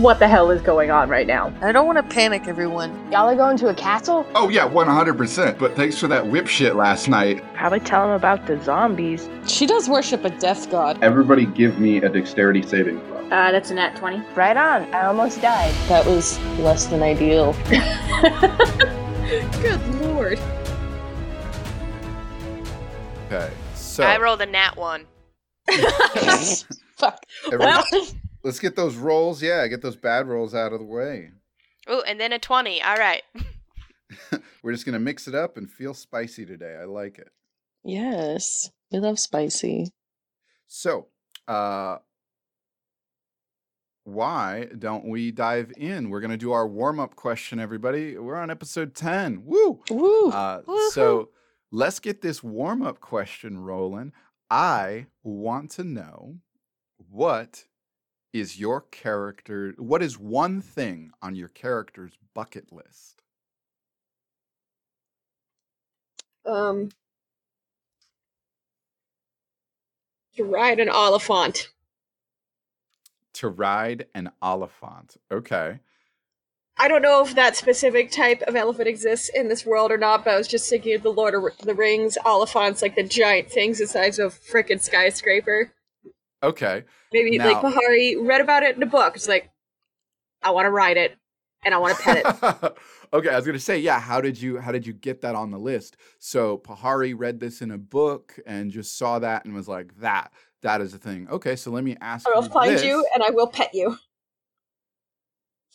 what the hell is going on right now. I don't want to panic everyone. Y'all are going to a castle? Oh yeah, one hundred percent. But thanks for that whip shit last night. Probably tell him about the zombies. She does worship a death god. Everybody give me a dexterity saving throw. Uh, that's a nat 20. Right on. I almost died. That was less than ideal. Good lord. Okay, so I rolled a nat one. Fuck. every- Well, let's get those rolls. Yeah, get those bad rolls out of the way. Oh, and then a 20. All right. We're just gonna mix it up and feel spicy today. I like it. yes, we love spicy. So, uh, why don't we dive in? We're gonna do our warm up question, everybody. We're on episode ten. Woo! Woo! Uh, so let's get this warm up question rolling. I want to know what is your character? What is one thing on your character's bucket list? Um. To ride an Oliphant. To ride an Oliphant. Okay. I don't know if that specific type of elephant exists in this world or not, but I was just thinking of the Lord of the Rings Oliphants, like the giant things the size of a frickin' skyscraper. Okay. Maybe like Now- Pahari read about it in a book. It's like, I want to ride it and I want to pet it. okay, I was gonna say, yeah. How did you how did you get that on the list? So Pahari read this in a book and just saw that and was like, that that is a thing. Okay, so let me ask. I will you find this. you and I will pet you.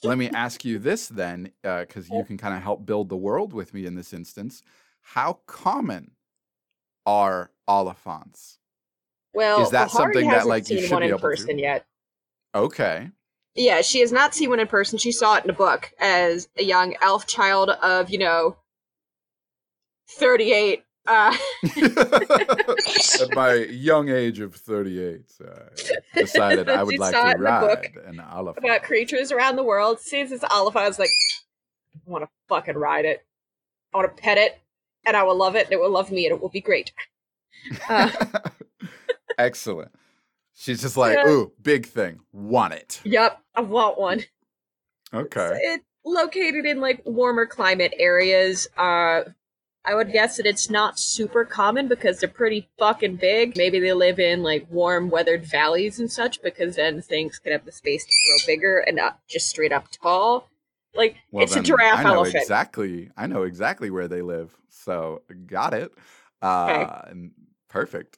let me ask you this then, uh, because you can kind of help build the world with me in this instance. How common are Oliphants? Well, Is that Pahari something that, like, you seen should one be in able to? person yet. Okay. Yeah, she has not seen one in person. She saw it in a book as a young elf child of, you know, 38. Uh, At my young age of 38, I decided I would like to in a book ride an elephant. about creatures around the world. Sees this elephant, is like, I want to fucking ride it. I want to pet it, and I will love it, and it will love me, and it will be great. Uh, Excellent. She's just like, Yeah. ooh, big thing. Want it. yep, I want one. Okay. It's located in like warmer climate areas. Uh, I would guess that it's not super common because they're pretty fucking big. Maybe they live in like warm weathered valleys and such because then things can have the space to grow bigger and not just straight up tall. Like Well, it's a giraffe I know elephant. exactly. I know exactly where they live. So got it. Uh, and perfect.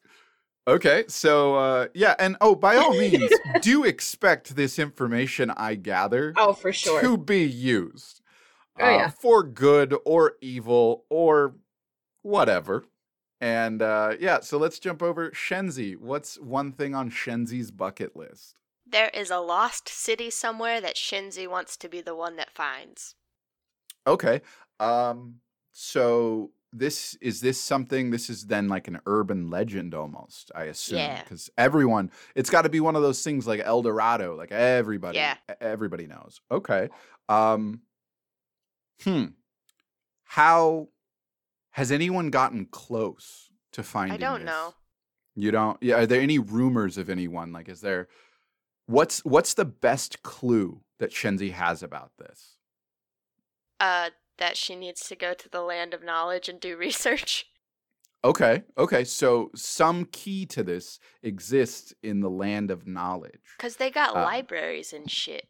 Okay, so uh, yeah, and oh, by all means, do expect this information I gather Oh, for sure. to be used Oh, uh, yeah. for good or evil or whatever. And uh, yeah, so let's jump over Shenzi. What's one thing on Shenzi's bucket list? There is a lost city somewhere that Shenzi wants to be the one that finds. Okay. Um so this is this something this is then like an urban legend almost, I assume. Yeah. Because everyone it's gotta be one of those things like El Dorado, like everybody Yeah. everybody knows. Okay. Um Hmm. How has anyone gotten close to finding I don't this? know. You don't yeah, are there any rumors of anyone? Like is there what's what's the best clue that Shenzi has about this? Uh, that she needs to go to the land of knowledge and do research. Okay, okay. So some key to this exists in the land of knowledge. Because they got Uh, libraries and shit.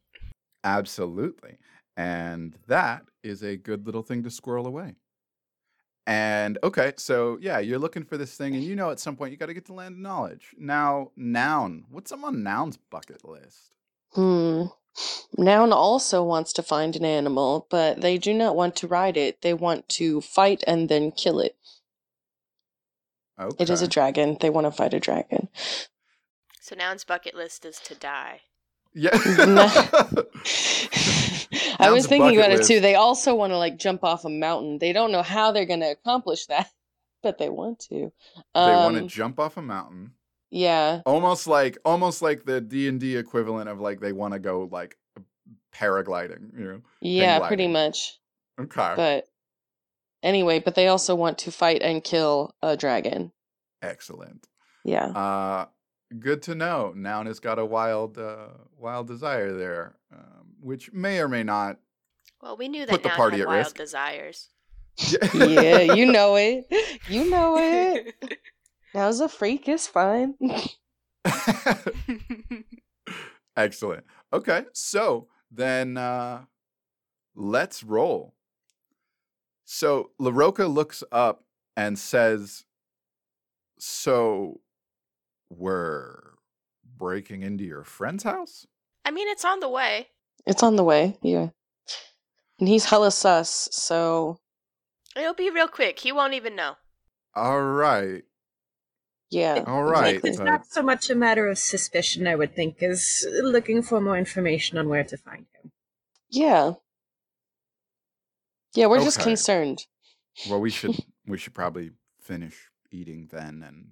Absolutely. And that is a good little thing to squirrel away. And okay, so yeah, you're looking for this thing, and you know at some point you got to get to land of knowledge. Now, noun. What's on noun's bucket list? Hmm. Noun also wants to find an animal, but they do not want to ride it. They want to fight and then kill it. Okay. It is a dragon. They want to fight a dragon. So noun's bucket list is to die. yeah. I was thinking bucket about it too. They also want to like jump off a mountain. They don't know how they're going to accomplish that, but they want to. they want to Um, jump off a mountain. Yeah. almost like almost like the d&d equivalent of like they want to go like paragliding you know Yeah, pretty much. okay But anyway, but they also want to fight and kill a dragon. excellent Yeah. uh good to know. Noun has got a wild, uh, wild desire there, um, which may or may not. Well, we knew that Put that the Noun party had at wild risk. desires. yeah, you know it. You know it. Now's a freak is fine. Excellent. Okay, so then uh, let's roll. So LaRocca looks up and says, "So we're breaking into your friend's house?" I mean, it's on the way. It's on the way, yeah. And he's hella sus, so It'll be real quick. He won't even know. All right. Yeah. All right. It's but- not so much a matter of suspicion, I would think, as looking for more information on where to find him. Yeah. Yeah, we're just concerned. Well, we should we should probably finish eating then and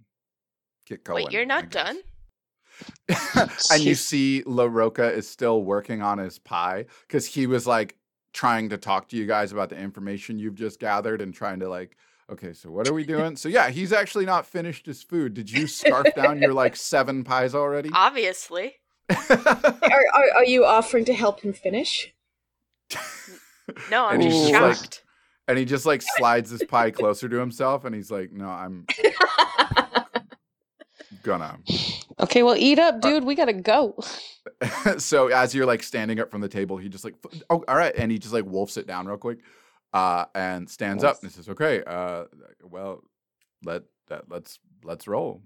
get going. Wait, you're not done? and you see La Roca is still working on his pie because he was like trying to talk to you guys about the information you've just gathered and trying to like, okay, so what are we doing? so yeah, he's actually not finished his food. Did you scarf down your like seven pies already? Obviously. Are, are, are you offering to help him finish? No, I'm And just just like- shocked. and he just like slides his pie closer to himself and he's like, no, I'm gonna. Okay, well, eat up, uh, dude. We gotta go. so as you're like standing up from the table, he just like, oh, all right, and he just like wolfs it down real quick, uh, and stands up and says, okay, uh, well, let that let's let's roll.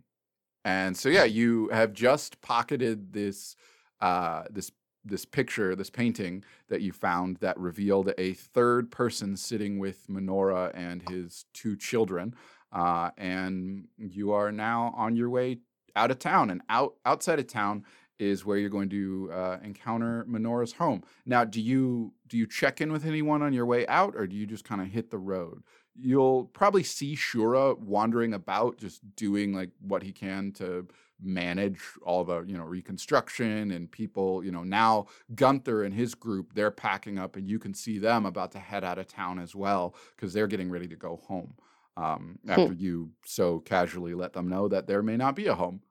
And so yeah, you have just pocketed this uh, this this picture, this painting that you found that revealed a third person sitting with Menorah and his two children, uh, and you are now on your way out of town. And out outside of town is where you're going to uh, encounter Menorah's home. Now, do you do you check in with anyone on your way out, or do you just kind of hit the road? You'll probably see Shura wandering about, just doing like what he can to manage all the you know reconstruction and people. You know now Gunther and his group they're packing up, and you can see them about to head out of town as well because they're getting ready to go home. Um, after you so casually let them know that there may not be a home.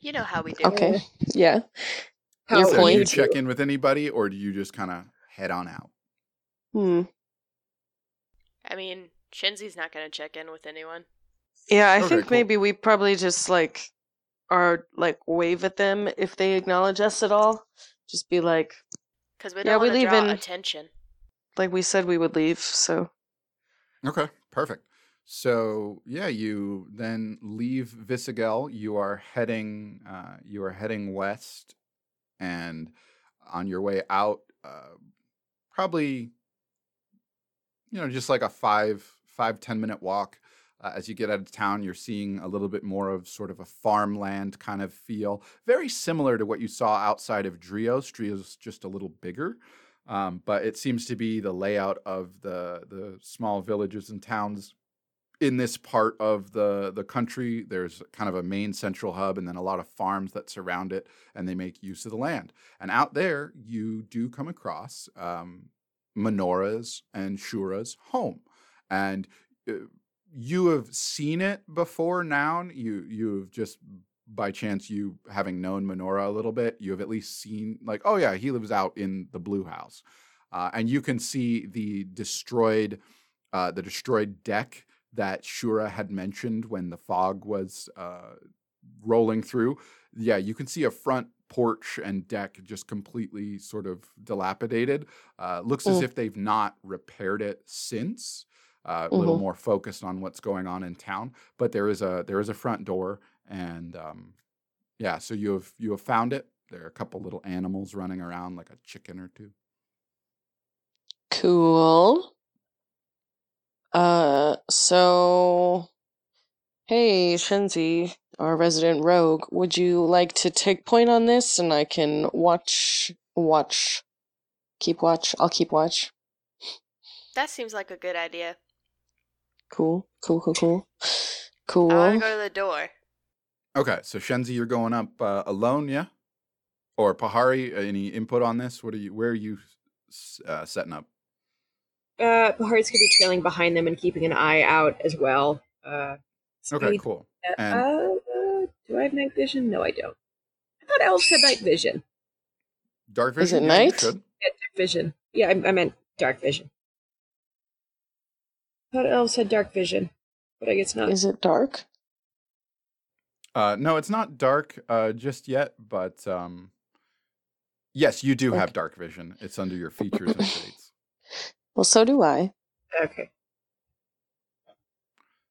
You know how we do. Okay. Yeah. How Your so do you check in with anybody, or do you just kind of head on out? Hmm. I mean, Shenzi's not going to check in with anyone. Yeah, I Okay, think cool. maybe we probably just like are like wave at them if they acknowledge us at all. Just be like, Because we Yeah, don't we want to leave draw in- attention. like we said we would leave. So Okay, perfect. So yeah, you then leave Visigel. You are heading. Uh, you are heading west, and on your way out, uh, probably, you know, just like a five five ten minute walk. Uh, as you get out of town, you're seeing a little bit more of sort of a farmland kind of feel, very similar to what you saw outside of Drios. Drios just a little bigger. Um, but it seems to be the layout of the the small villages and towns in this part of the the country. There's kind of a main central hub, and then a lot of farms that surround it, and they make use of the land. And out there, you do come across um, Menorah's and Shura's home, and uh, you have seen it before. Now you you have just by chance you having known Menorah a little bit, you have at least seen like, oh yeah, he lives out in the blue house, uh, and you can see the destroyed, uh, the destroyed deck that Shura had mentioned when the fog was uh, rolling through. Yeah, you can see a front porch and deck just completely sort of dilapidated. Uh, looks as Mm. if they've not repaired it since. Uh, a little Mhm. more focused on what's going on in town, but there is a there is a front door and um, yeah, so you have you have found it. There are a couple little animals running around, like a chicken or two. cool. Uh, so hey, Shenzi, our resident rogue, would you like to take point on this, and I can watch watch, keep watch. I'll keep watch. That seems like a good idea. Cool, cool, cool, cool, cool. I want to go to the door. Okay, so Shenzi, you're going up uh, alone, yeah? Or Pahari, uh, any input on this? What are you? Where are you uh, setting up? Uh, Pahari's gonna be trailing behind them and keeping an eye out as well. Uh, Okay, cool. uh, And uh, Do I have night vision? No, I don't. I thought elves had night vision. Dark vision. Is vision. it yeah, night? Yeah, dark vision. Yeah, I, I meant dark vision. I thought elves had dark vision, but I guess not. Is it dark? Uh, no, it's not dark uh, just yet, but um, yes, you do have dark vision. It's under your features and traits. Well, so do I. Okay.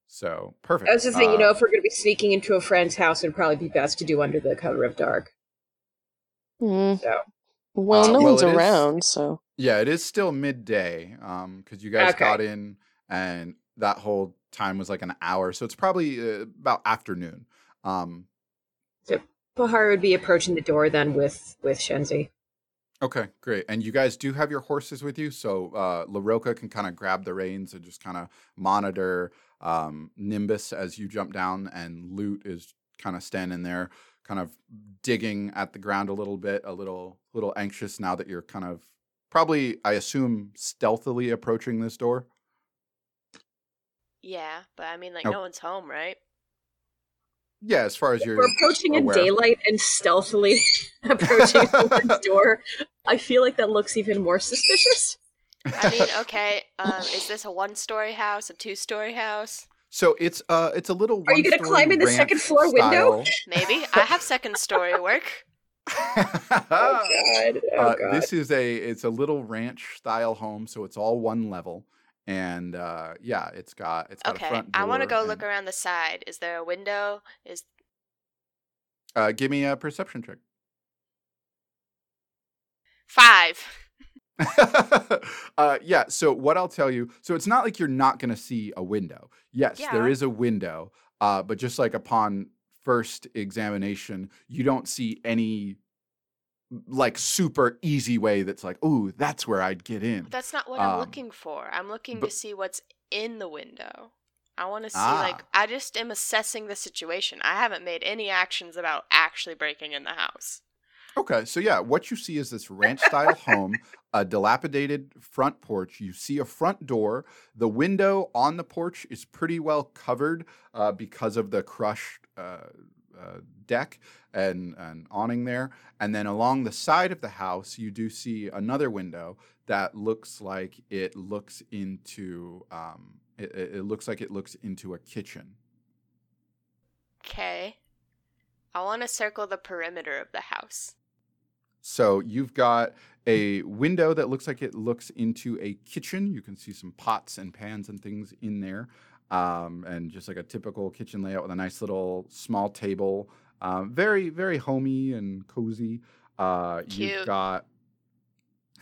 So perfect. I was just saying, you know, Uh, if we're going to be sneaking into a friend's house, it'd probably be best to do under the cover of dark. Mm, So, well, Uh, no well, one's it is- around, so. yeah, it is still midday because you guys Okay. got in, and that whole time was like an hour, so it's probably uh, about afternoon. Um, Bahar would be approaching the door then with with Shenzi. Okay, great. And you guys do have your horses with you, so uh, Laroka can kind of grab the reins and just kind of monitor um, Nimbus as you jump down, and Loot is kind of standing there, kind of digging at the ground a little bit, a little little anxious now that you're kind of probably, I assume, stealthily approaching this door. Yeah, but I mean, like, Oh. no one's home, right? Yeah, as far as you're We're approaching in daylight and stealthily approaching the door. I feel like that looks even more suspicious. I mean, okay, um, is this a one-story house, a two-story house? So it's uh it's a little. Are you gonna climb in the second floor window? Maybe. I have second-story work. Oh god! Oh uh, god! This is a it's a little ranch style home, so it's all one level, and uh, yeah, it's got it's got a Okay, front I want to door go look around the side. Is there a window? Is Uh, give me a perception check. five? uh, yeah. So what I'll tell you, so it's not like you're not going to see a window. Yes, there Yeah. is a window, uh, but just like upon first examination, you don't see any like super easy way that's like, ooh, that's where I'd get in. That's not what I'm Um, looking for. I'm looking but- to see what's in the window. I want to see, Ah. like, I just am assessing the situation. I haven't made any actions about actually breaking in the house. Okay, so yeah, what you see is this ranch style home, a dilapidated front porch. You see a front door. The window on the porch is pretty well covered uh, because of the crushed uh, uh, deck and an awning there. And then along the side of the house, you do see another window that looks like it looks into. Um, it, it it looks like it looks into a kitchen. Okay. I want to circle the perimeter of the house. So you've got a window that looks like it looks into a kitchen. You can see some pots and pans and things in there, um, and just like a typical kitchen layout with a nice little small table. Um, very, very homey and cozy. Uh, Cute. You've got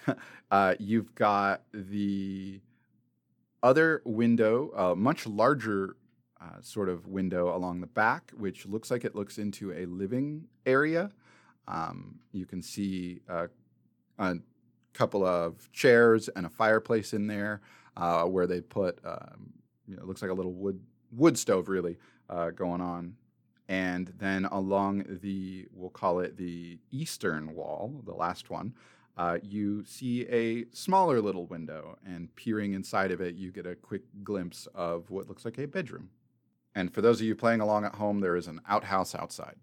uh, you've got the other window, a much larger uh, sort of window along the back, which looks like it looks into a living area. Um, you can see uh, a couple of chairs and a fireplace in there uh, where they put, um, you know, it looks like a little wood wood stove really uh, going on. And then along the, we'll call it the eastern wall, the last one, uh, you see a smaller little window, and peering inside of it, you get a quick glimpse of what looks like a bedroom. And for those of you playing along at home, there is an outhouse outside.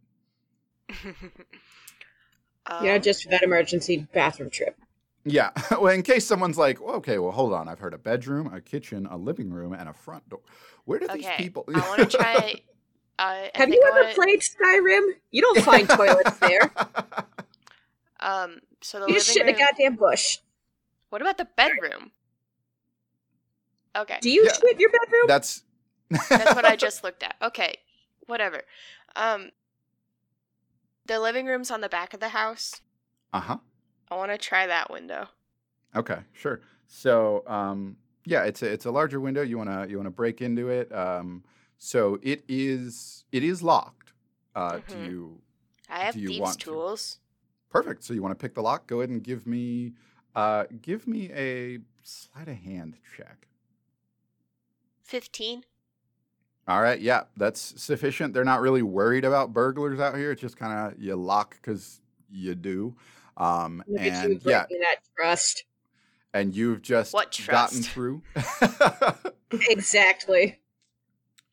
um, yeah, just for that emergency bathroom trip. Yeah. well, in case someone's like, well, okay, well, hold on. I've heard a bedroom, a kitchen, a living room, and a front door. Where do these Okay, people? I want to try. Uh, Have you ever wanna- played Skyrim? You don't find toilets there. Um, so the You just living shit in a goddamn bush. What about the bedroom? Okay, Do you Yeah. shit your bedroom? That's. that's what I just looked at. Okay, whatever. Um, the living room's on the back of the house. Uh huh. I want to try that window. Okay, sure. So, um, yeah, it's a it's a larger window. You wanna you wanna break into it. Um, so it is it is locked. Uh, Do Mhm. you I have Do you thieves' want to? tools. perfect? So you want to pick the lock? Go ahead and give me uh give me a sleight of hand check. Fifteen. All right, yeah, that's sufficient. They're not really worried about burglars out here. It's just kind of you lock because you do. Um, Look and yeah, that trust. and you've just What gotten through. Exactly.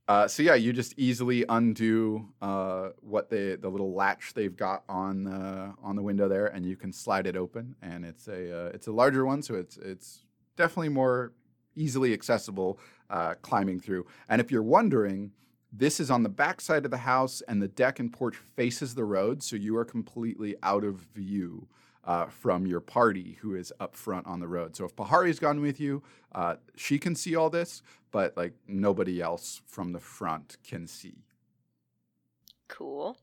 Uh, so yeah, you just easily undo uh, what the the little latch they've got on the on the window there, and you can slide it open. And it's a uh, it's a larger one, so it's it's definitely more easily accessible uh, climbing through. And if you're wondering, this is on the back side of the house, and the deck and porch faces the road, so you are completely out of view uh, from your party who is up front on the road. So if Pahari's gone with you, uh, she can see all this, but like nobody else from the front can see. Cool.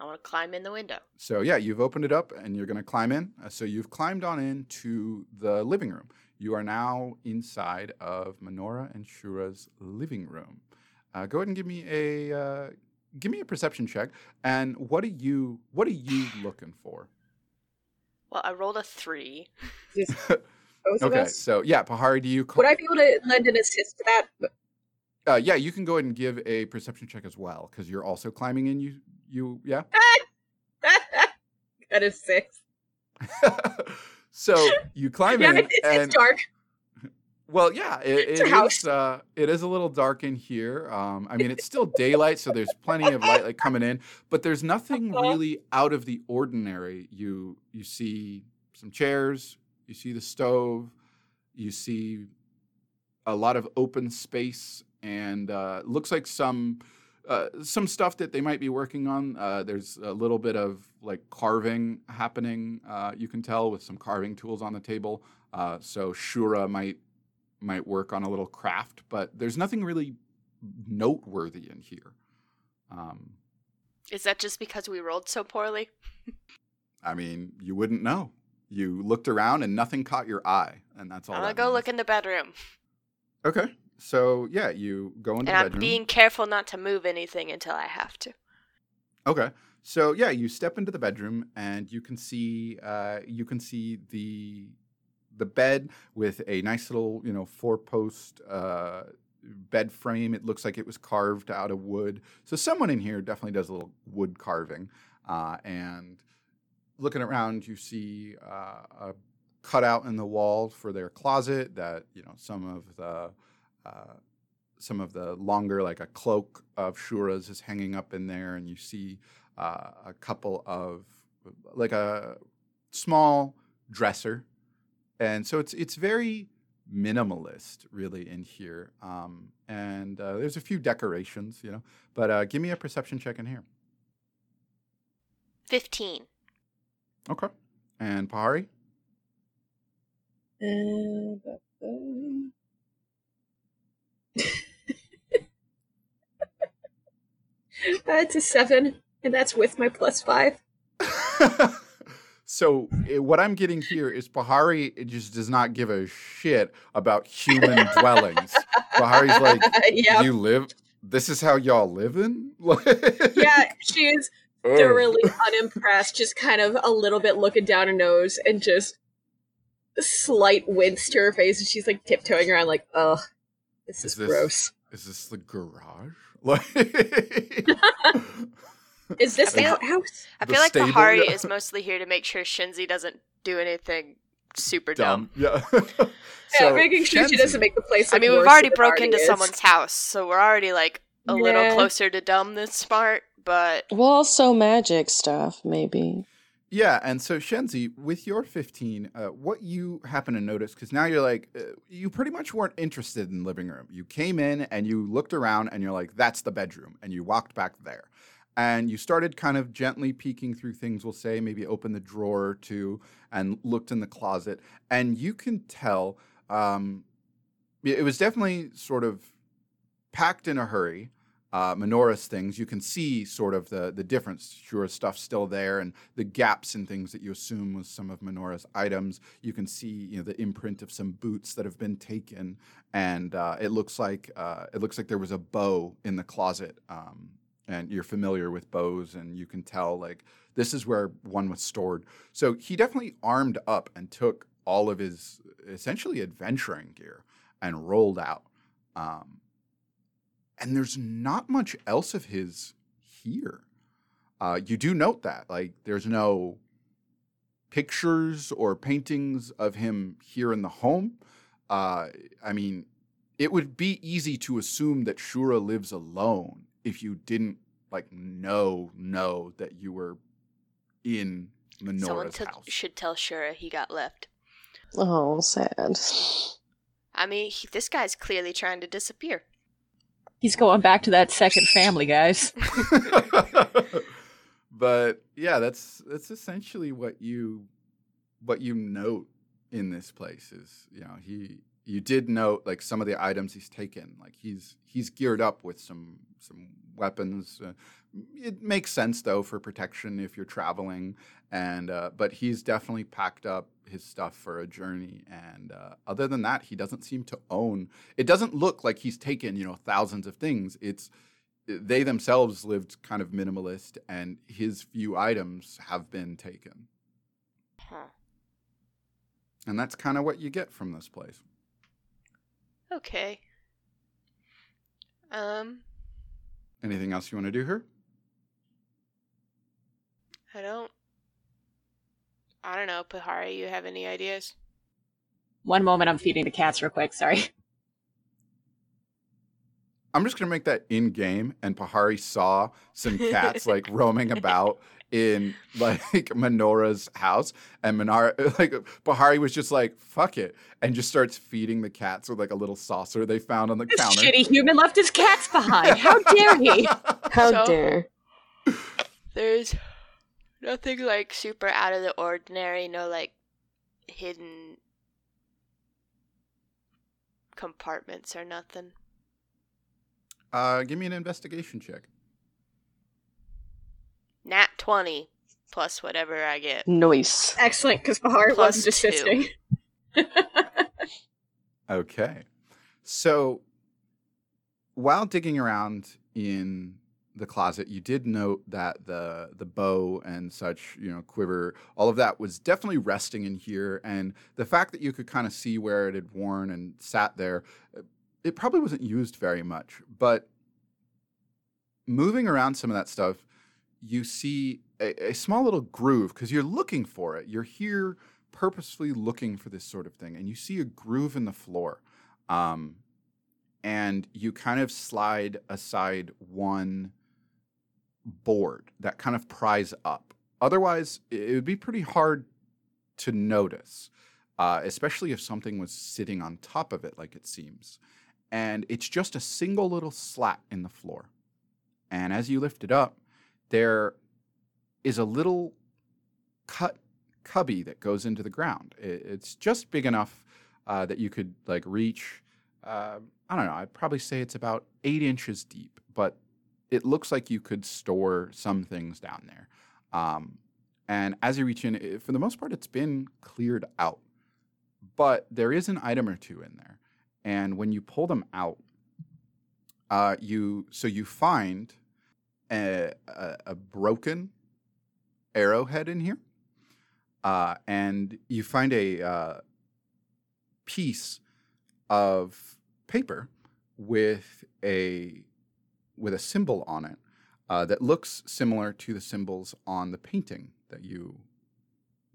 I want to climb in the window. So yeah, you've opened it up and you're going to climb in. Uh, so you've climbed on into the living room. You are now inside of Menorah and Shura's living room. Uh, go ahead and give me a uh, give me a perception check. And what are you what are you looking for? Well, I rolled a three. Okay, so yeah, Pahari, do you? Would I be able to lend an assist to that? Uh, yeah, you can go ahead and give a perception check as well because you're also climbing in. You, you, yeah. that is six. so you climb Yeah, in, it's, and it's dark. Well, yeah, it, it is. Uh, it is a little dark in here. Um, I mean, it's still daylight, so there's plenty of light like coming in, but there's nothing Uh-huh. really out of the ordinary. You you see some chairs, you see the stove, you see a lot of open space, and uh, looks like some. Uh, some stuff that they might be working on. Uh, there's a little bit of like carving happening. Uh, you can tell with some carving tools on the table. Uh, so Shura might might work on a little craft, but there's nothing really noteworthy in here. Um, Is that just because we rolled so poorly? I mean, you wouldn't know. You looked around and nothing caught your eye, and that's all. Gonna that go means. look in the bedroom. Okay, so yeah, you go into And the I'm bedroom. being careful not to move anything until I have to. Okay. So yeah, you step into the bedroom and you can see uh, you can see the the bed with a nice little you know four post uh, bed frame. It looks like it was carved out of wood. So someone in here definitely does a little wood carving. Uh, and looking around, you see uh, a cutout in the wall for their closet that you know some of the uh, some of the longer, like a cloak of Shura's is hanging up in there, and you see uh, a couple of like a small dresser, and so it's it's very minimalist, really, in here. Um, and uh, there's a few decorations, you know. But uh, give me a perception check in here. Fifteen. Okay. And Pahari. That's a seven, and that's with my plus five. so eh, what I'm getting here is Pahari just does not give a shit about human dwellings. Pahari's like, yeah, you live. This is how y'all live in. yeah, she's thoroughly unimpressed, just kind of a little bit looking down her nose and just a slight wince to her face, and she's like tiptoeing around, like, ugh, this is, Is this- gross. Is this the garage? Like, Is this the I feel- outhouse? I feel like stable, Pahari yeah. is mostly here to make sure Shenzi doesn't do anything super dumb. dumb. Yeah. yeah, So, making sure she doesn't make the place. I mean, we've already than it broke into is. someone's house, so we're already like a little closer to dumb than smart. But Well, also magic stuff, maybe. Yeah, and so Shenzi, with your 15, uh, what you happen to notice, because now you're like, uh, you pretty much weren't interested in living room. You came in and you looked around and you're like, that's the bedroom. And you walked back there. And you started kind of gently peeking through things, we'll say, maybe opened the drawer or two and looked in the closet. And you can tell um, it was definitely sort of packed in a hurry. Uh, things, you can see sort of the the difference. Sure, stuff's still there, and the gaps in things that you assume was some of Menorah's items. You can see, you know, the imprint of some boots that have been taken, and uh, it looks like uh, it looks like there was a bow in the closet. Um, and you're familiar with bows, and you can tell like this is where one was stored. So he definitely armed up and took all of his essentially adventuring gear and rolled out. Um, and there's not much else of his here. Uh, you do note that, like, there's no pictures or paintings of him here in the home. Uh, I mean, it would be easy to assume that Shura lives alone if you didn't like know know that you were in Someone Menorah's t- house. should tell Shura he got left. Oh, sad. I mean, he, this guy's clearly trying to disappear. He's going back to that second family, guys. but yeah, that's that's essentially what you what you note in this place is you know he you did note like some of the items he's taken like he's he's geared up with some some weapons uh, it makes sense though for protection if you're traveling and uh, but he's definitely packed up his stuff for a journey and uh, other than that he doesn't seem to own it doesn't look like he's taken you know thousands of things it's they themselves lived kind of minimalist and his few items have been taken Huh. and that's kind of what you get from this place Okay. Um, anything else you want to do here I don't. I don't know, Pahari. You have any ideas? One moment, I'm feeding the cats real quick. Sorry. I'm just gonna make that in game, and Pahari saw some cats like roaming about in like Menorah's house, and Menorah like Pahari was just like "fuck it" and just starts feeding the cats with like a little saucer they found on the This counter. shitty human left his cats behind. How dare he? How So- dare. There's nothing like super out of the ordinary. No like hidden compartments or nothing. Uh, give me an investigation check. Nat twenty plus whatever I get. Noise. Excellent, because Bahar Plus loves two. assisting. Okay. So while digging around in the closet, you did note that the the bow and such, you know, quiver, all of that was definitely resting in here. And the fact that you could kind of see where it had worn and sat there, uh, it probably wasn't used very much. But moving around some of that stuff, you see a, a small little groove because you're looking for it. You're here purposefully looking for this sort of thing, and you see a groove in the floor. Um, and you kind of slide aside one board that kind of pries up. Otherwise, it would be pretty hard to notice, uh, especially if something was sitting on top of it, like it seems. And it's just a single little slat in the floor. And as you lift it up, there is a little cut cubby that goes into the ground. It's just big enough uh, that you could like reach. Uh, I don't know. I'd probably say it's about eight inches deep, but it looks like you could store some things down there. Um, and as you reach in, it, for the most part, it's been cleared out, but there is an item or two in there. And when you pull them out, uh, you so you find a, a, a broken arrowhead in here, uh, and you find a uh, piece of paper with a with a symbol on it uh, that looks similar to the symbols on the painting that you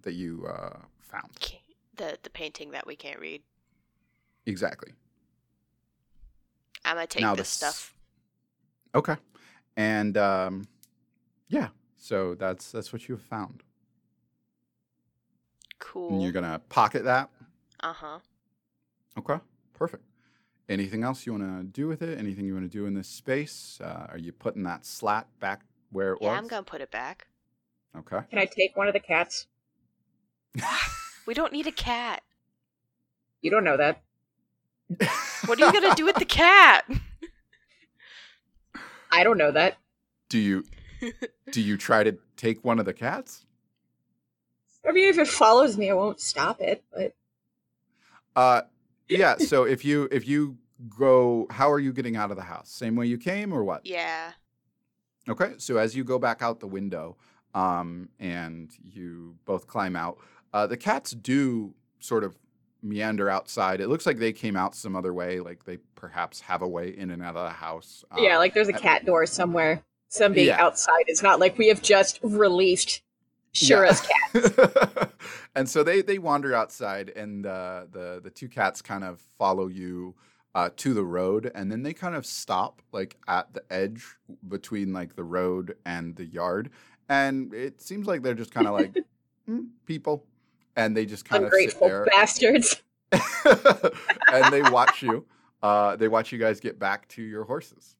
that you uh, found. The the painting that we can't read. Exactly. I'm gonna take Now this the stuff. Okay. And um, yeah, so that's that's what you have found. Cool. And you're gonna pocket that. Uh huh. Okay, perfect. Anything else you want to do with it? Anything you want to do in this space? Uh, are you putting that slat back where it Yeah, was? I'm gonna put it back. Okay. Can I take one of the cats? We don't need a cat. You don't know that. What are you gonna do with the cat? I don't know that. do you do you try to take one of the cats? I mean, if it follows me, I won't stop it. But Uh, yeah. So if you if you go, how are you getting out of the house? Same way you came, or what? yeah. Okay, so as you go back out the window, um, and you both climb out, uh, the cats do sort of meander outside. It looks like they came out some other way, like they perhaps have a way in and out of the house. yeah, Um, like there's a cat door somewhere. Some being Yeah. outside. It's not like we have just released Shura's cat. and so they they wander outside, and uh, the the two cats kind of follow you uh, to the road, and then they kind of stop like at the edge between like the road and the yard, and it seems like they're just kind of like "Hmm, people, and they just kind of sit Ungrateful there bastards. and they watch you. Uh, they watch you guys get back to your horses.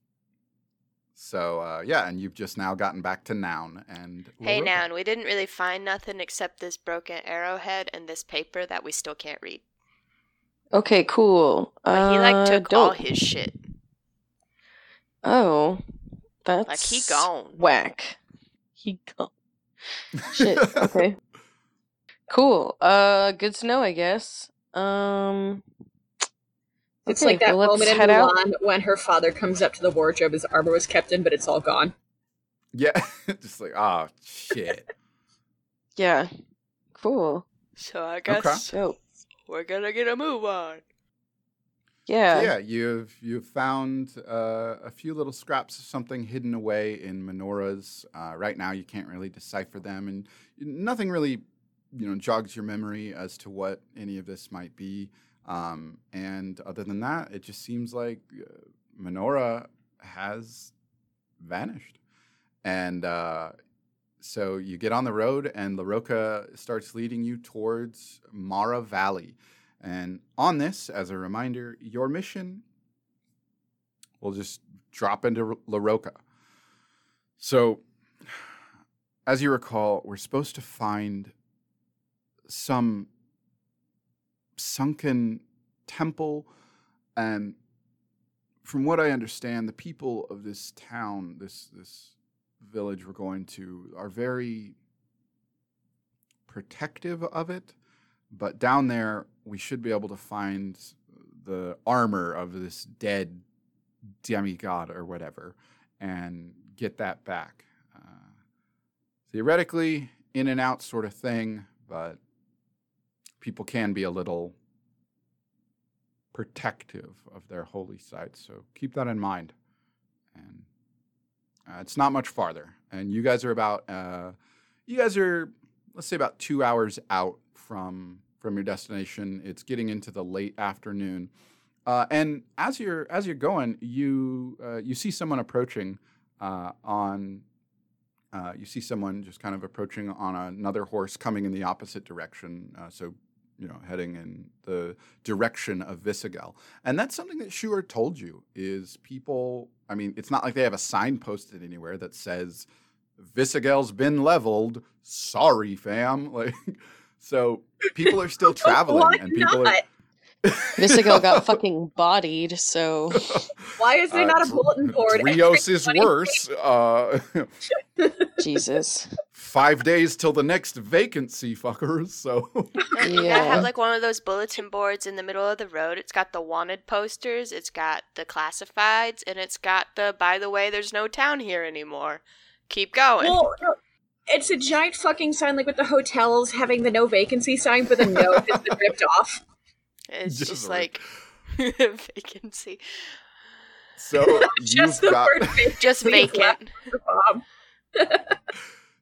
So uh, yeah, and you've just now gotten back to Noun and Hey, Laroka. Noun, we didn't really find nothing except this broken arrowhead and this paper that we still can't read. Okay, cool. But he like Uh, took all his shit. Oh, that's Like he gone. Whack. He gone. Shit. Okay. cool. Uh, good to know, I guess. Um. It's okay, like that well, moment in head out. When her father comes up to the wardrobe his armor was kept in, but it's all gone. Yeah, just like oh shit. Yeah. Cool. So I guess so. we're gonna get a move on. Yeah. So yeah, you've you've found uh, a few little scraps of something hidden away in menorahs. Uh, right now, you can't really decipher them, and nothing really, you know, jogs your memory as to what any of this might be. Um, and other than that, it just seems like uh, Menorah has vanished. And uh, so you get on the road, and Laroka starts leading you towards Mara Valley. And on this, as a reminder, your mission will just drop into La Roca. So, as you recall, we're supposed to find some sunken temple. And from what I understand, the people of this town, this, this village we're going to, are very protective of it but down there we should be able to find the armor of this dead demigod or whatever and get that back uh, theoretically in and out sort of thing but people can be a little protective of their holy sites so keep that in mind and uh, it's not much farther and you guys are about uh, you guys are let's say about two hours out from from your destination. It's getting into the late afternoon, uh, and as you're as you're going, you uh, you see someone approaching uh, on. Uh, you see someone just kind of approaching on another horse coming in the opposite direction. So, you know, heading in the direction of Visigel. And that's something that Shura told you is people, I mean, it's not like they have a sign posted anywhere that says, Visigel's been leveled. Sorry, fam. Like, so people are still traveling, Why and people not? are. Visigel got fucking bodied, so Why is there Uh, not a bulletin board? Rios is worse. Uh, Jesus. five days till the next vacancy, fuckers. So Yeah. You have like one of those bulletin boards in the middle of the road. It's got the wanted posters, it's got the classifieds, and it's got the by the way, there's no town here anymore. Keep going. Well, no, it's a giant fucking sign, like with the hotels having the no vacancy sign, but the no has been ripped off. it's just just, like- like vacancy. so Just you've the got word vacancy Just vacant. Left for Bob.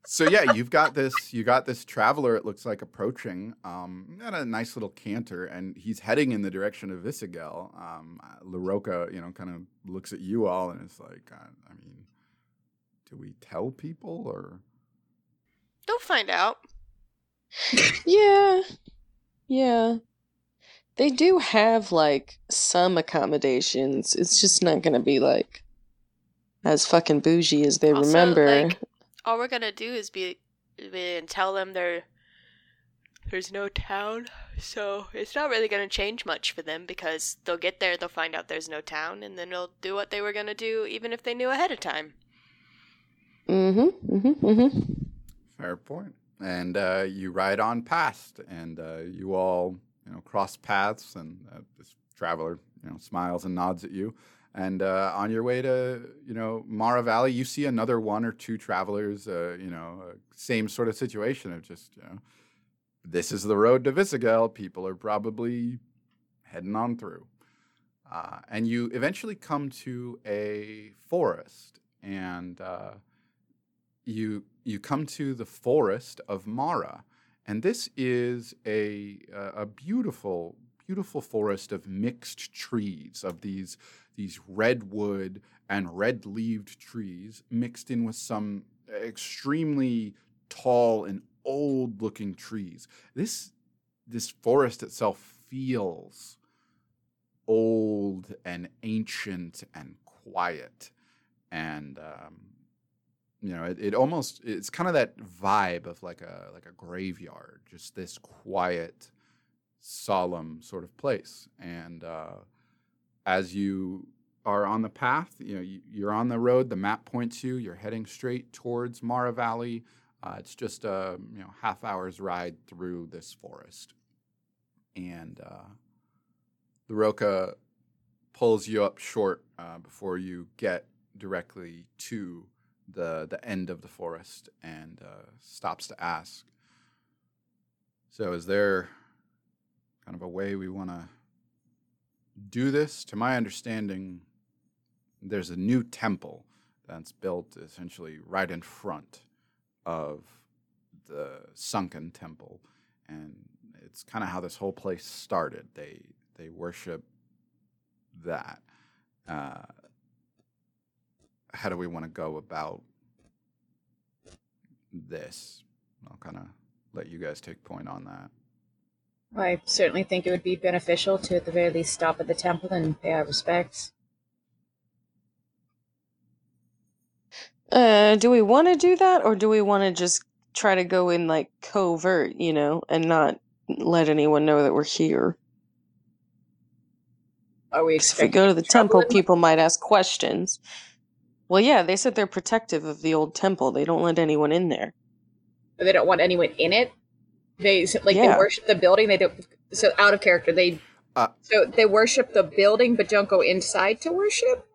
so yeah, you've got this. You got this traveler. It looks like approaching um, at a nice little canter, and he's heading in the direction of Visigel. Um, Laroka, you know, kind of looks at you all, and it's like, uh, I mean, do we tell people or? They'll find out. Yeah. Yeah. They do have like some accommodations. It's just not gonna be like as fucking bougie as they Also, remember. like, all we're gonna do is be, be and tell them there there's no town, so it's not really gonna change much for them because they'll get there, they'll find out there's no town, and then they'll do what they were gonna do, even if they knew ahead of time. mm-hmm. Mm-hmm. Mm-hmm. Fair point. And uh, you ride on past, and uh, you all, you know, cross paths, and uh, this traveler, you know, smiles and nods at you. And uh, on your way to, you know, Mara Valley, you see another one or two travelers, uh, you know, uh, same sort of situation of just, you know, this is the road to Visigel. People are probably heading on through. Uh, and you eventually come to a forest, and uh, you you come to the forest of Mara, and this is a a beautiful beautiful forest of mixed trees, of these these redwood and red-leaved trees mixed in with some extremely tall and old-looking trees. This this forest itself feels old and ancient and quiet and um, you know it, it almost it's kind of that vibe of like a like a graveyard just this quiet solemn sort of place and uh, as you are on the path you know you, you're on the road the map points you you're heading straight towards mara valley uh, it's just a you know half hour's ride through this forest and uh, the roca pulls you up short uh, before you get directly to the the end of the forest and uh, stops to ask. So, is there kind of a way we want to do this? To my understanding, there's a new temple that's built essentially right in front of the sunken temple, and it's kind of how this whole place started. They they worship that. Uh, how do we want to go about this? I'll kind of let you guys take point on that. I certainly think it would be beneficial to, at the very least, stop at the temple and pay our respects. Uh, do we want to do that, or do we want to just try to go in like covert, you know, and not let anyone know that we're here? Are we If we go to the temple, people might ask questions. Well, yeah, they said they're protective of the old temple. They don't let anyone in there. They don't want anyone in it. They like Yeah. they worship the building. They don't. So out of character, they. Uh, so they worship the building, but don't go inside to worship.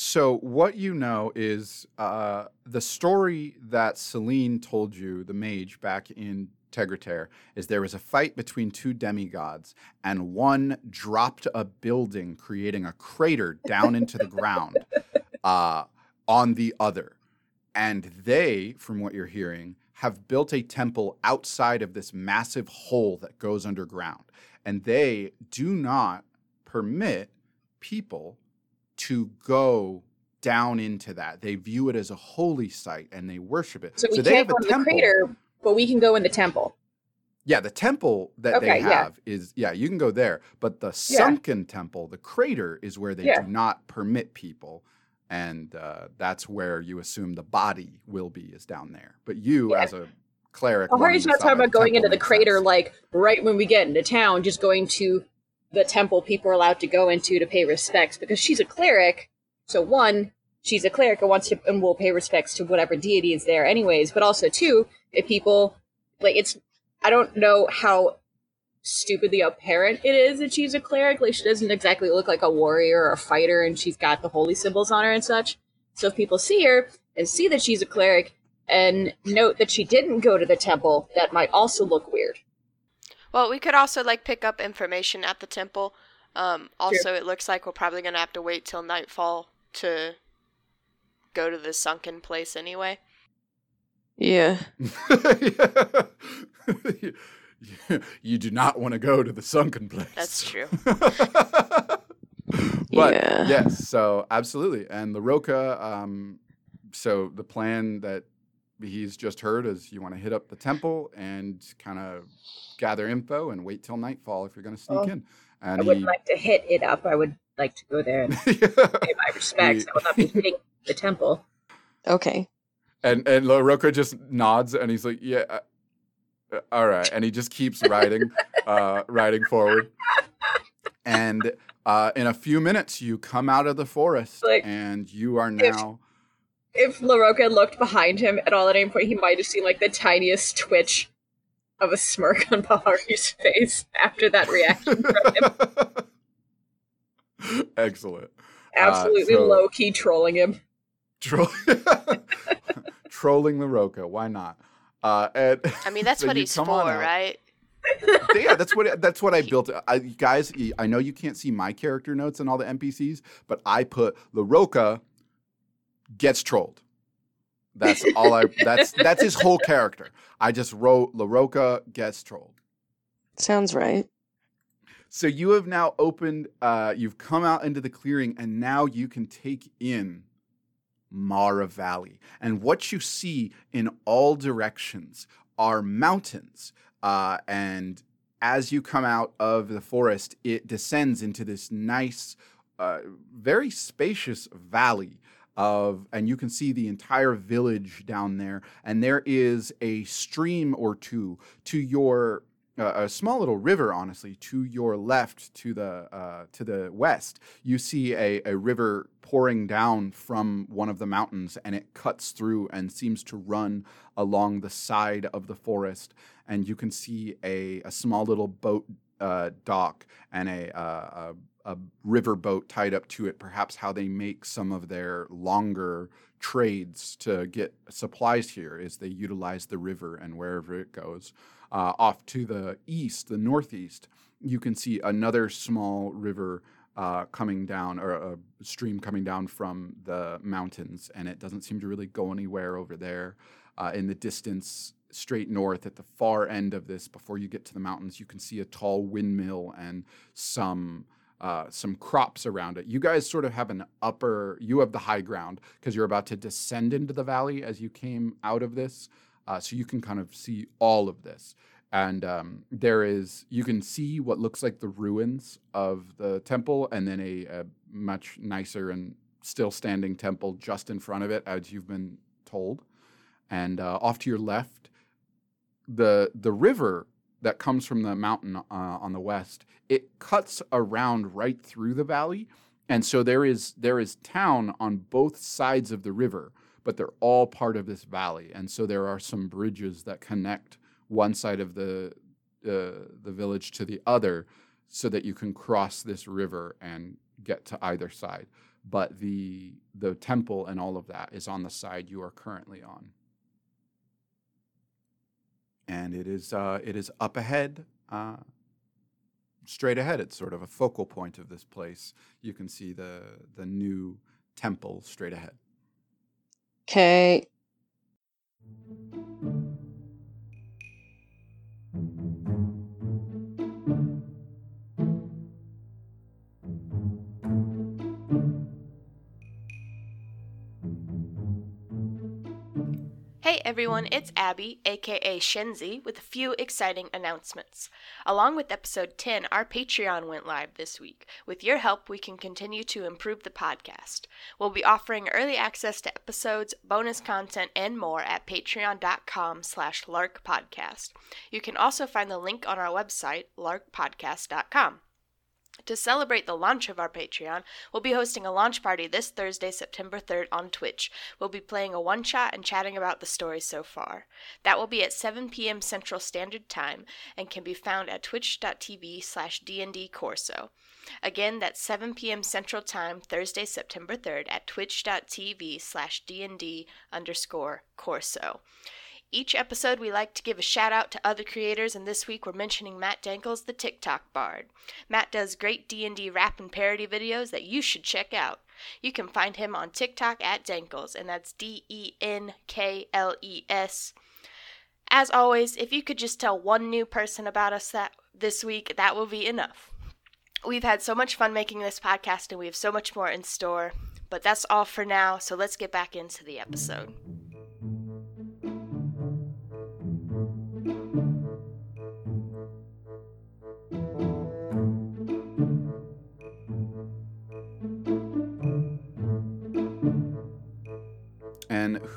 So, what you know is uh, the story that Celine told you, the mage, back in Tegrater, is there was a fight between two demigods, and one dropped a building, creating a crater down into the ground uh, on the other. And they, from what you're hearing, have built a temple outside of this massive hole that goes underground. And they do not permit people to go down into that. They view it as a holy site and they worship it. So we they can't go in the crater, but we can go in the temple. Yeah, the temple that Okay, they yeah. have is yeah, you can go there, but the Yeah. sunken temple, the crater, is where they Yeah. do not permit people, and uh, that's where you assume the body will be is down there. But you, Yeah. as a cleric, Well, Harry's not talking about going into the crater sense. like right when we get into town, just going to the temple people are allowed to go into to pay respects because she's a cleric. So one, she's a cleric and wants to and will pay respects to whatever deity is there anyways. But also two, if people like it's I don't know how stupidly apparent it is that she's a cleric. Like she doesn't exactly look like a warrior or a fighter and she's got the holy symbols on her and such. So if people see her and see that she's a cleric and note that she didn't go to the temple, that might also look weird. Well, we could also like pick up information at the temple. Um, also, it looks like we're probably gonna have to wait till nightfall to go to the sunken place anyway. Yeah. you do not want to go to the sunken place. That's true. but Yeah. yes, so absolutely. And the Roca, um, so the plan that he's just heard is you want to hit up the temple and kind of gather info and wait till nightfall if you're going to sneak Oh. in. And I wouldn't he, like to hit it up. I would like to go there and pay my respects. I would not be hitting the temple. Okay. and and LaRocca just nods and he's like, yeah. Uh, uh, all right, and he just keeps riding, uh, riding forward, and uh, in a few minutes you come out of the forest, Like, and you are now If LaRocca looked behind him at all at any point, he might have seen like the tiniest twitch of a smirk on Pahari's face after that reaction from him. excellent. Absolutely so- low key trolling him. Troll- trolling LaRocca, why not? Uh, and I mean, that's so what you he's come for, on right? yeah, that's what that's what I built. I, guys, I know you can't see my character notes and all the NPCs, but I put LaRocca gets trolled. That's all I. That's that's his whole character. I just wrote LaRocca gets trolled. Sounds right. So you have now opened. Uh, you've come out into the clearing, and now you can take in Mara Valley. And what you see in all directions are mountains. Uh, and as you come out of the forest, it descends into this nice, uh, very spacious valley of, and you can see the entire village down there. And there is a stream or two to your a small little river, honestly, to your left, to the uh, to the west, you see a, a river pouring down from one of the mountains, and it cuts through and seems to run along the side of the forest. And you can see a, a small little boat uh, dock and a, uh, a, a river boat tied up to it. Perhaps how they make some of their longer trades to get supplies here is they utilize the river and wherever it goes. Uh, off to the east, the northeast, you can see another small river uh, coming down, or a stream coming down from the mountains, and it doesn't seem to really go anywhere over there. Uh, in the distance, straight north at the far end of this, before you get to the mountains, you can see a tall windmill and some. Uh, some crops around it. You guys sort of have an upper, you have the high ground because you're about to descend into the valley as you came out of this. Uh, so you can kind of see all of this. And um, there is, you can see what looks like the ruins of the temple and then a, a much nicer and still standing temple just in front of it, as you've been told. And uh, off to your left, the the river that comes from the mountain uh, on the west, it cuts around right through the valley, and so there is there is town on both sides of the river, but they're all part of this valley, and so there are some bridges that connect one side of the uh, the village to the other, so that you can cross this river and get to either side. But the the temple and all of that is on the side you are currently on and it is uh, it is up ahead, uh, straight ahead. It's sort of a focal point of this place. You can see the the new temple straight ahead. Okay. Everyone, it's Abby, aka Shenzi, with a few exciting announcements. Along with episode 10, our Patreon went live this week. With your help, we can continue to improve the podcast. We'll be offering early access to episodes, bonus content, and more at patreon.com slash larkpodcast. You can also find the link on our website, larkpodcast.com. To celebrate the launch of our Patreon, we'll be hosting a launch party this Thursday, September 3rd on Twitch. We'll be playing a one shot and chatting about the story so far. That will be at 7 p.m. Central Standard Time and can be found at twitch.tv slash dndcorso. Again, that's 7 p.m. Central Time, Thursday, September 3rd at twitch.tv slash dnd underscore corso. Each episode, we like to give a shout out to other creators, and this week we're mentioning Matt Denkles, the TikTok bard. Matt does great D&D rap and parody videos that you should check out. You can find him on TikTok at Denkles, and that's D-E-N-K-L-E-S. As always, if you could just tell one new person about us that this week, that will be enough. We've had so much fun making this podcast, and we have so much more in store. But that's all for now, so let's get back into the episode.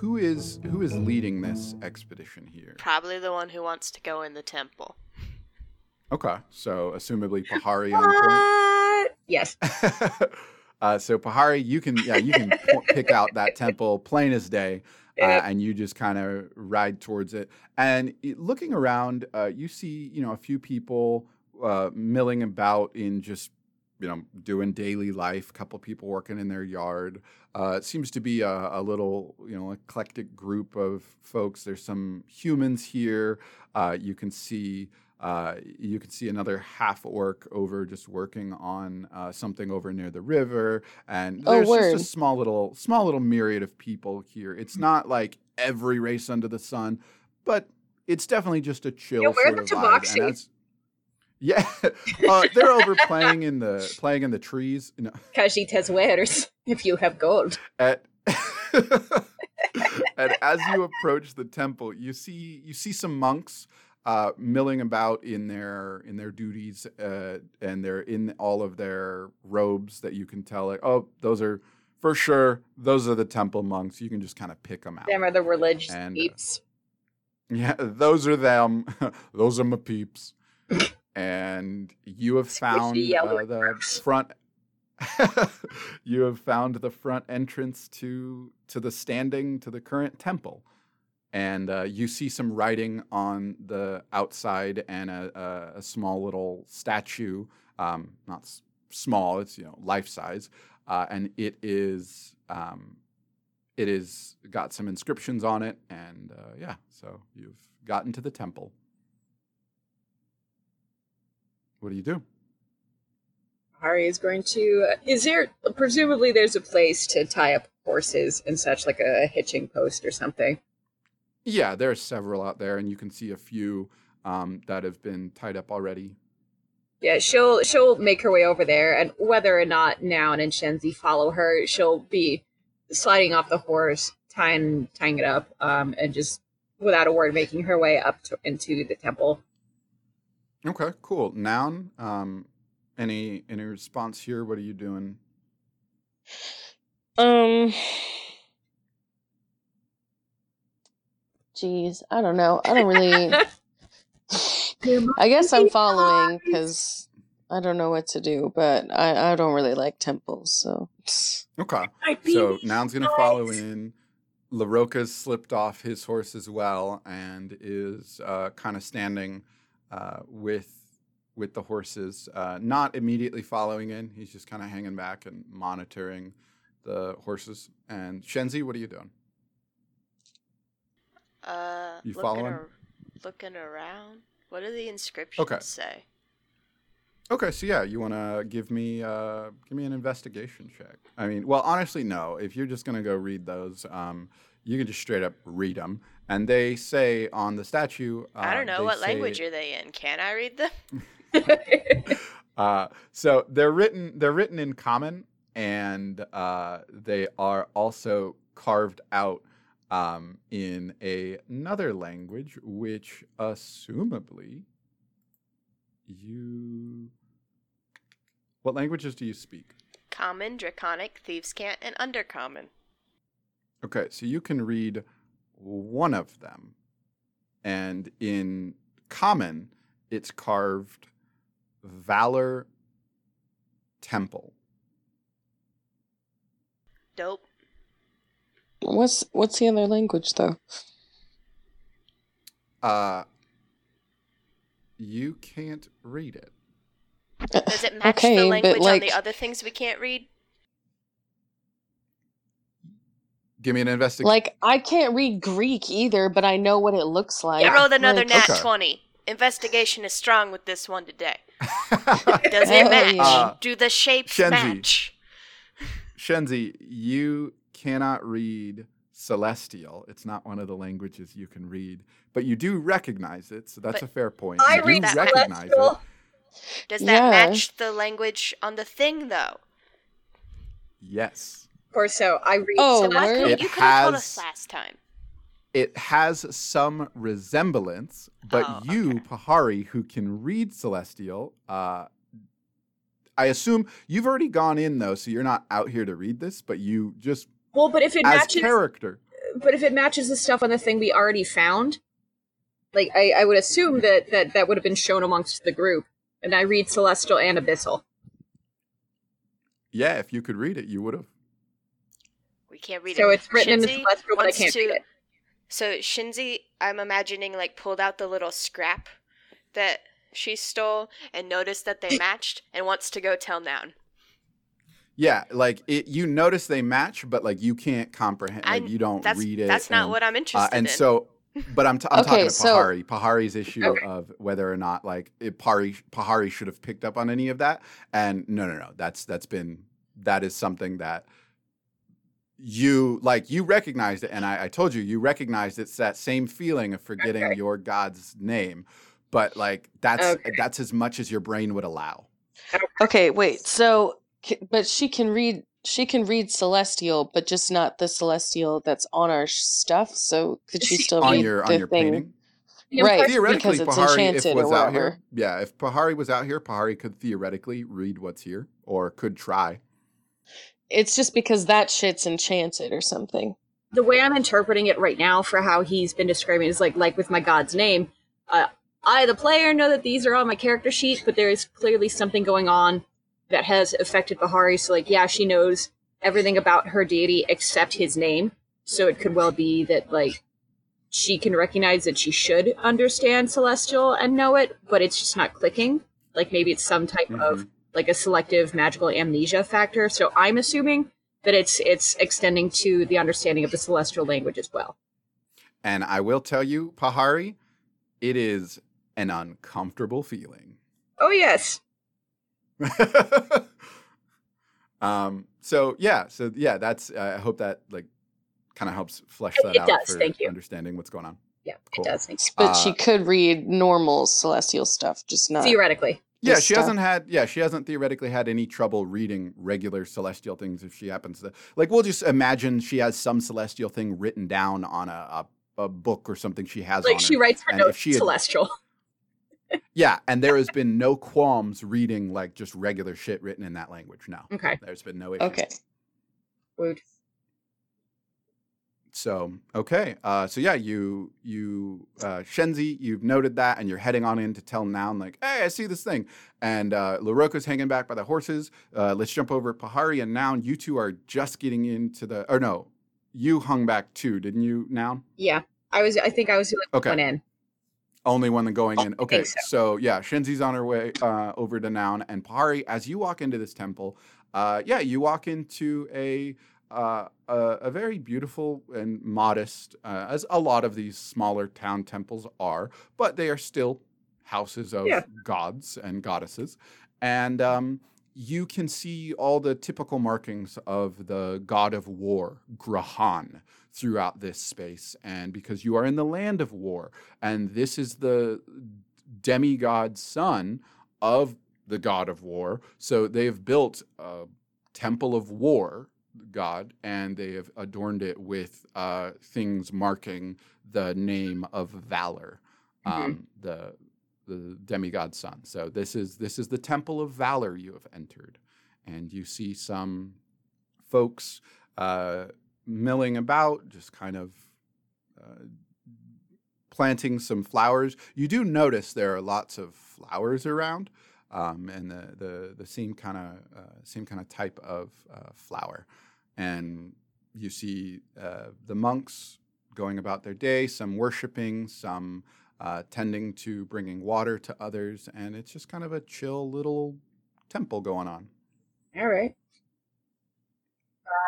Who is who is leading this expedition here? Probably the one who wants to go in the temple. Okay, so assumably Pahari on point. What? Yes. uh, so Pahari, you can yeah you can po- pick out that temple plain as day, uh, Yep. and you just kind of ride towards it. And it- looking around, uh, you see you know a few people uh, milling about in just you know doing daily life. A couple people working in their yard. Uh, it seems to be a, a little you know eclectic group of folks. There's some humans here. Uh, you can see. Uh, you can see another half orc over just working on uh, something over near the river, and Oh, there's word. just a small little, small little myriad of people here. It's not like every race under the sun, but it's definitely just a chill Yo, where are the. Tabaxi? Yeah, uh, they're over playing in the playing in the trees. No, Khajiit has wares if you have gold. at and as you approach the temple, you see you see some monks uh, milling about in their in their duties, uh, and they're in all of their robes that you can tell. Like, oh, those are for sure. Those are the temple monks. You can just kind of pick them out. Them are the religious And, uh, peeps. Yeah, those are them. those are my peeps. And you have found uh, the front. you have found the front entrance to to the standing to the current temple, and uh, you see some writing on the outside and a, a, a small little statue. Um, not s- small; it's you know life size, uh, and it is um, it is got some inscriptions on it, and uh, yeah, so you've gotten to the temple. What do you do? Hari is going to. Is there presumably there's a place to tie up horses and such, like a hitching post or something? Yeah, there are several out there, and you can see a few um, that have been tied up already. Yeah, she'll she'll make her way over there, and whether or not Noun and Shenzi follow her, she'll be sliding off the horse, tying tying it up, um, and just without a word making her way up to, into the temple. Okay, cool. Noun. Um, any any response here? What are you doing? Um. Jeez, I don't know. I don't really. I guess I'm following because I don't know what to do, but I, I don't really like temples, so. Okay. So Noun's gonna follow in. LaRocca's slipped off his horse as well and is uh, kind of standing uh, with with the horses, uh, not immediately following in. He's just kind of hanging back and monitoring the horses. And Shenzi, what are you doing? Uh, You looking, following? ar- looking around. What do the inscriptions Okay. say? Okay, so yeah, you want to give me uh, give me an investigation check. I mean, well, honestly, no. If you're just gonna go read those, um, you can just straight up read them. And they say on the statue. Uh, I don't know. What say- language are they in? Can I read them? Uh, so they're written they're written in common, and uh, they are also carved out um, in a, another language, which assumably you. What languages do you speak? Common, Draconic, Thieves' Cant, and Undercommon. Okay, so you can read one of them, and in common, it's carved Valor Temple. Dope. What's what's the other language though? Uh, you can't read it. Does it match Okay, the but, language on the other things we can't read? Give me an investigation. Like I can't read Greek either, but I know what it looks like. I rolled another Like, nat Okay. 20. Investigation is strong with this one today. Does it match? Uh, Do the shapes Shenzi. match? Shenzi, you cannot read Celestial. It's not one of the languages you can read, but you do recognize it, so that's But a fair point. I you do read that recognize Celestial. it. Does that Yeah. match the language on the thing, though? Yes. Or so I read. Oh, Celestial. word? It you could have told us has- last time. It has some resemblance, but Oh, you, okay. Pahari, who can read Celestial, uh, I assume you've already gone in though, so you're not out here to read this, but you just Well, but if it as matches, character. but if it matches the stuff on the thing we already found, like I, I would assume that that that would have been shown amongst the group. And I read Celestial and Abyssal. Yeah, if you could read it, you would have. We can't read So it. it's written in the Shenzi Celestial, but I can't to- read it. So Shenzi, I'm imagining like pulled out the little scrap that she stole and noticed that they matched and wants to go tell Noun. Yeah, like it, you notice they match, but like you can't comprehend. Like you don't read it. that's not what I'm Uh, interested and in. And so, but I'm, t- I'm Okay, talking to so- Pahari. Pahari's issue Okay. of whether or not like it, Pahari Pahari should have picked up on any of that. And no, no, no. That's that's been that is something that you like. You recognized it, and I, I told you you recognized it's that same feeling of forgetting Okay. your god's name. but like that's Okay. that's as much as your brain would allow. Okay, wait. So, but she can read. She can read celestial, but just not the celestial that's on our stuff. So could she She- still On read your the on your thing? painting. Right, Theoretically, because it's Pahari, if enchanted or was out here, whatever. yeah, if Pahari was out here, Pahari could theoretically read what's here, or could try. It's just because that shit's enchanted or something. the way I'm interpreting it right now for how he's been describing it is like like with my god's name. Uh, I, the player, know that these are on my character sheet, but there is clearly something going on that has affected Pahari. So like, yeah, she knows everything about her deity except his name. So it could well be that like she can recognize that she should understand celestial and know it, but it's just not clicking. Like maybe it's some type of like a selective magical amnesia factor. So I'm assuming that it's it's extending to the understanding of the celestial language as well. And I will tell you, Pahari, it is an uncomfortable feeling. Oh yes. um. So yeah. So yeah. That's. I hope that like kind of helps flesh that it out does, for thank you. understanding what's going on. Yeah, Cool. it does. Thank you. But she Uh, could read normal celestial stuff, just not. Theoretically. Yeah, she stuff. hasn't had. Yeah, she hasn't theoretically had any trouble reading regular celestial things. If she happens to, like, we'll just imagine she has some celestial thing written down on a a, a book or something she has. Like on she her. writes her And if notes she had- celestial. Yeah, and there has been no qualms reading like just regular shit written in that language. No, Okay. there's been no issue. Okay. Woot. So okay, uh, so yeah, you you uh, Shenzi, you've noted that, and you're heading on in to tell Noun like, hey, I see this thing, and uh, LaRocca's hanging back by the horses. Uh, let's jump over Pahari and Noun. You two are just getting into the, or no, you hung back too, didn't you, Noun? Yeah. I was I think I was the Okay. one in. Only one going in. Okay, so. so yeah, Shenzi's on her way uh, over to Noun, and Pahari, as you walk into this temple, uh, yeah, you walk into a uh, a, a very beautiful and modest, uh, as a lot of these smaller town temples are, but they are still houses of Yeah. gods and goddesses, and um, you can see all the typical markings of the god of war, Grahan, throughout this space. And because you are in the land of war, and this is the demigod son of the god of war, so they've built a temple of war god and they have adorned it with uh, things marking the name of valor Mhm. um, the the demigod son so this is this is the temple of valor you have entered. And you see some folks uh, milling about just kind of uh, planting some flowers. You do notice there are lots of flowers around um, and the the the same kind of uh, same kind of type of uh, flower, and you see uh, the monks going about their day, some worshiping, some uh, tending to bringing water to others, and it's just kind of a chill little temple going on. All right.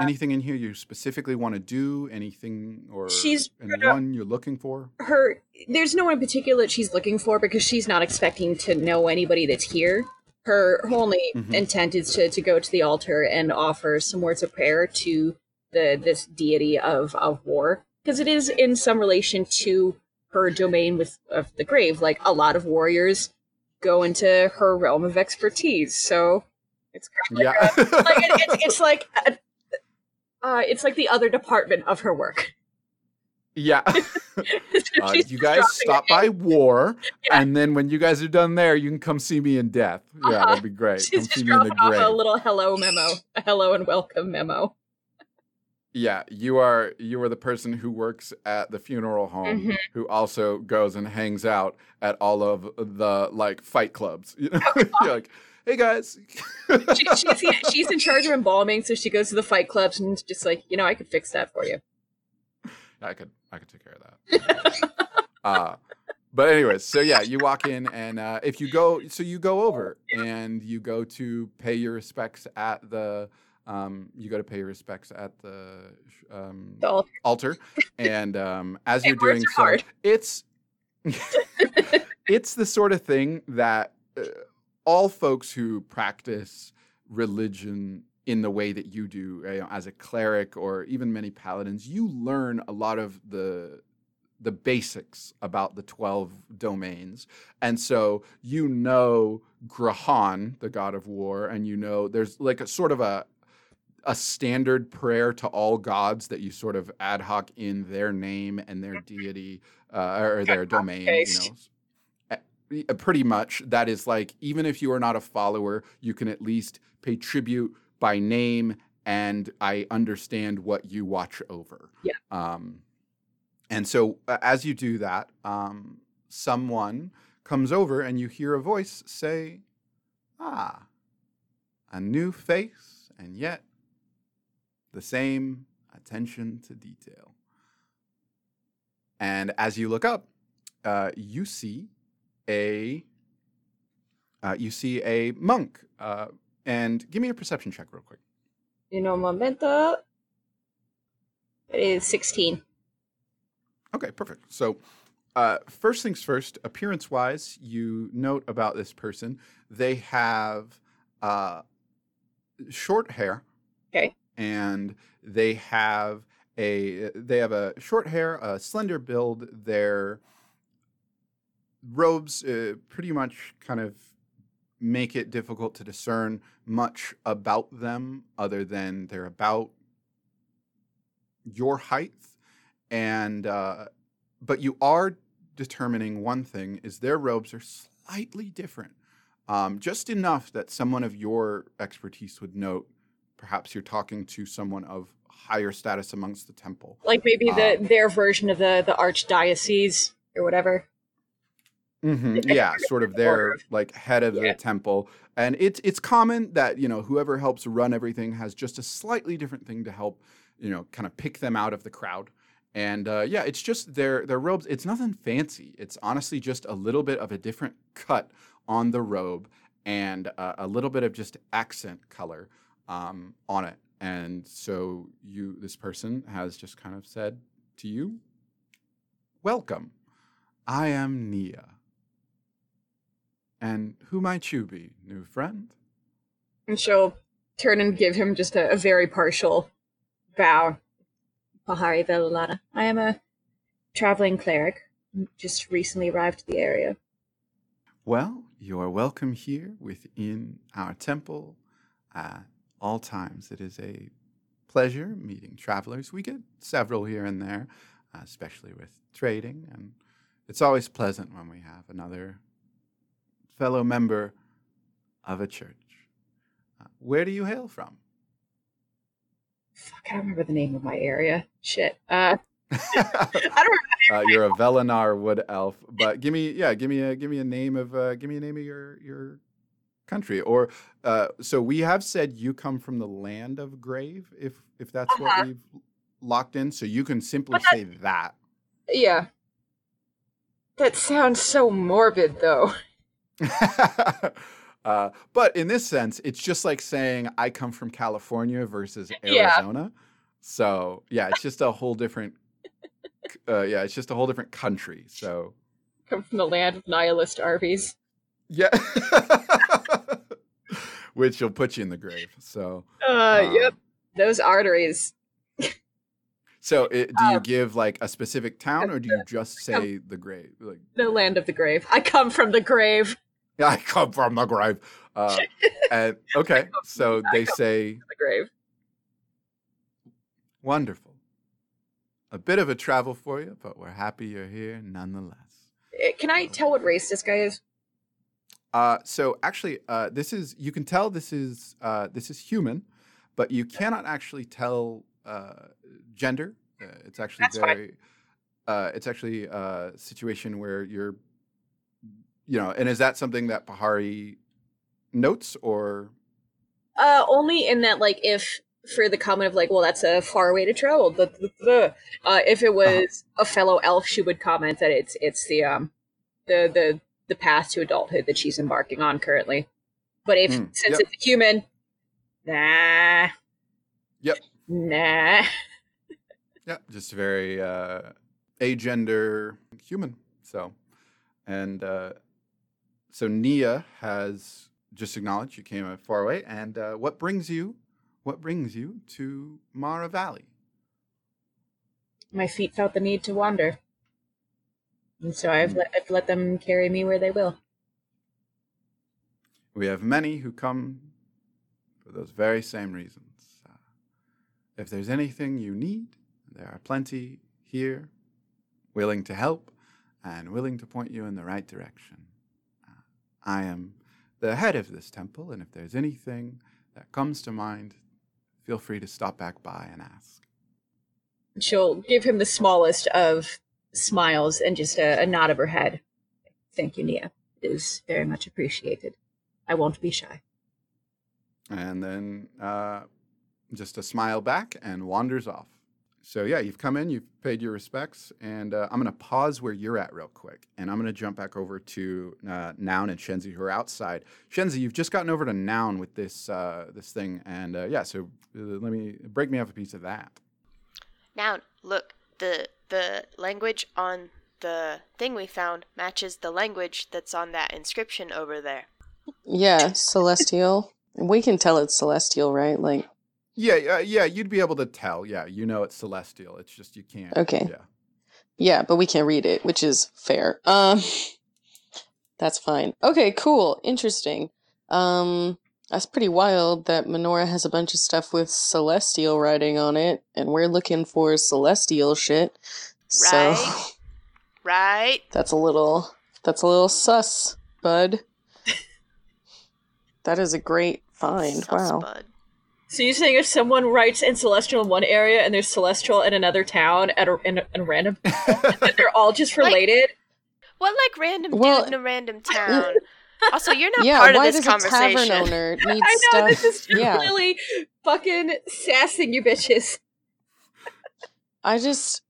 Anything in here you specifically want to do? Anything or She's anyone you're looking for? Her there's no one in particular that she's looking for because she's not expecting to know anybody that's here. Her only Mhm. intent is to, to go to the altar and offer some words of prayer to the this deity of, of war. Because it is in some relation to her domain with of the grave. Like a lot of warriors go into her realm of expertise. So it's kind of Yeah. like it, it's, it's like a, uh, it's like the other department of her work. yeah. So Uh, you guys stop by war, Yeah. and then when you guys are done there, you can come see me in death. Yeah, Uh-huh. that'd be great. come She's see just me in the dropping off grave. a little hello memo, a hello and welcome memo. Yeah, you are you are the person who works at the funeral home Mhm. who also goes and hangs out at all of the like fight clubs. You know, you're like, hey guys. She, she's, she's in charge of embalming, so she goes to the fight clubs and just like, you know, I could fix that for you. I could I could take care of that. uh, but anyways, so yeah, you walk in and uh, if you go, so you go over and you go to pay your respects at the. Um, you go to pay your respects at the um, The altar. altar, and um, as you're doing so, hard. it's it's the sort of thing that uh, all folks who practice religion in the way that you do you know, as a cleric or even many paladins you learn a lot of the the basics about the 12 domains. And so you know Grahan, the god of war, and you know there's like a sort of a a standard prayer to all gods that you sort of ad hoc in their name and their deity uh, or their domain, you know. Uh, Pretty much, that is like even if you are not a follower, you can at least pay tribute by name, and I understand what you watch over. Yeah. Um, and so uh, as you do that, um, someone comes over and you hear a voice say, Ah, a new face, and yet the same attention to detail. And as you look up, uh, you see a uh, you see a monk. Uh, and give me a perception check real quick. In un momento. It is 16. Okay, perfect. So, uh, first things first, appearance wise, you note about this person, they have uh, short hair. Okay. And they have a they have a short hair, a slender build. Their robes uh, pretty much kind of make it difficult to discern much about them other than they're about your height and uh, but you are determining one thing is their robes are slightly different um, just enough that someone of your expertise would note perhaps you're talking to someone of higher status amongst the temple Like maybe the Um, their version of the, the archdiocese or whatever. Hmm Yeah, sort of their like head of Yeah. the temple, and it's it's common that you know whoever helps run everything has just a slightly different thing to help you know kind of pick them out of the crowd. And uh, yeah, it's just their their robes. It's nothing fancy. It's honestly just a little bit of a different cut on the robe and uh, a little bit of just accent color um, on it. And so you, this person has just kind of said to you, "Welcome, I am Nia." And who might you be, new friend? And she'll turn and give him just a, a very partial bow. Pahari Velalana. I am a traveling cleric. Just recently arrived to the area. Well, you are welcome here within our temple at all times. It is a pleasure meeting travelers. We get several here and there, especially with trading, and it's always pleasant when we have another fellow member of a church. Uh, where do you hail from? Fuck, I don't remember the name of my area. Shit. Uh, I don't uh, you're a Velenar wood elf, but give me yeah, give me a give me a name of uh, give me a name of your your country or uh, so we have said you come from the land of grave if if that's Uh-huh. what we've locked in so you can simply that- say that Yeah. That sounds so morbid, though. uh, but in this sense it's just like saying i come from california versus Yeah. arizona so yeah it's just a whole different uh, yeah it's just a whole different country so Come from the land of nihilist Arby's. Yeah. Which will put you in the grave. So, Uh, um, yep. Those arteries. So, it, do Um, you give like a specific town, or do you just say the grave? Like, The land of the grave. I come from the grave. I come from the grave. Uh, and okay, so they say The grave. wonderful. A bit of a travel for you, but we're happy you're here nonetheless. Eh, Can I tell what race this guy is? Uh, so actually, uh, this is you can tell this is uh, this is human, but you cannot actually tell uh, gender. Uh, it's actually That's very uh, it's actually a situation where you're, you know, and is that something that Pahari notes or? Uh, only in that, like, if for the comment of like, well, that's a far way to travel. The, the, the, uh, if it was a fellow elf, she would comment that it's it's the um the the the path to adulthood that she's embarking on currently. But if Mm, since yep. it's a human, nah. Yep. Nah. Yeah, just very uh, agender human. So, and uh, so Nia has just acknowledged you came a far away. And uh, what brings you? What brings you to Mara Valley? My feet felt the need to wander. And so I've let, I've let them carry me where they will. We have many who come for those very same reasons. Uh, if there's anything you need, there are plenty here willing to help and willing to point you in the right direction. I am the head of this temple, and if there's anything that comes to mind, feel free to stop back by and ask. She'll give him the smallest of smiles and just a, a nod of her head. Thank you, Nia. It is very much appreciated. I won't be shy. And then uh, just a smile back and wanders off. So yeah, you've come in, you've paid your respects, and uh, I'm going to pause where you're at real quick, and I'm going to jump back over to uh, Noun and Shenzi who are outside. Shenzi, you've just gotten over to Noun with this uh, this thing, and uh, yeah, so uh, let me break me off a piece of that. Now, look, the the language on the thing we found matches the language that's on that inscription over there. Yeah, celestial. we can tell it's celestial, right? Like, Yeah, uh, yeah, you'd be able to tell. Yeah, you know it's celestial. It's just you can't. Okay. Yeah. yeah, but we can't read it, which is fair. Um, that's fine. Okay, cool, interesting. Um, that's pretty wild that Menorah has a bunch of stuff with celestial writing on it, and we're looking for celestial shit. So Right. Right? that's a little that's a little sus, bud. that is a great find. Sus wow. bud. So you're saying if someone writes in celestial in one area and there's celestial in another town at a, in, a, in a random, that they're all just Like- related? What like random Well, dude in a random town? Also, you're not yeah, part of why this does a tavern conversation. owner need I know stuff? this is yeah, really fucking sassing you bitches. I just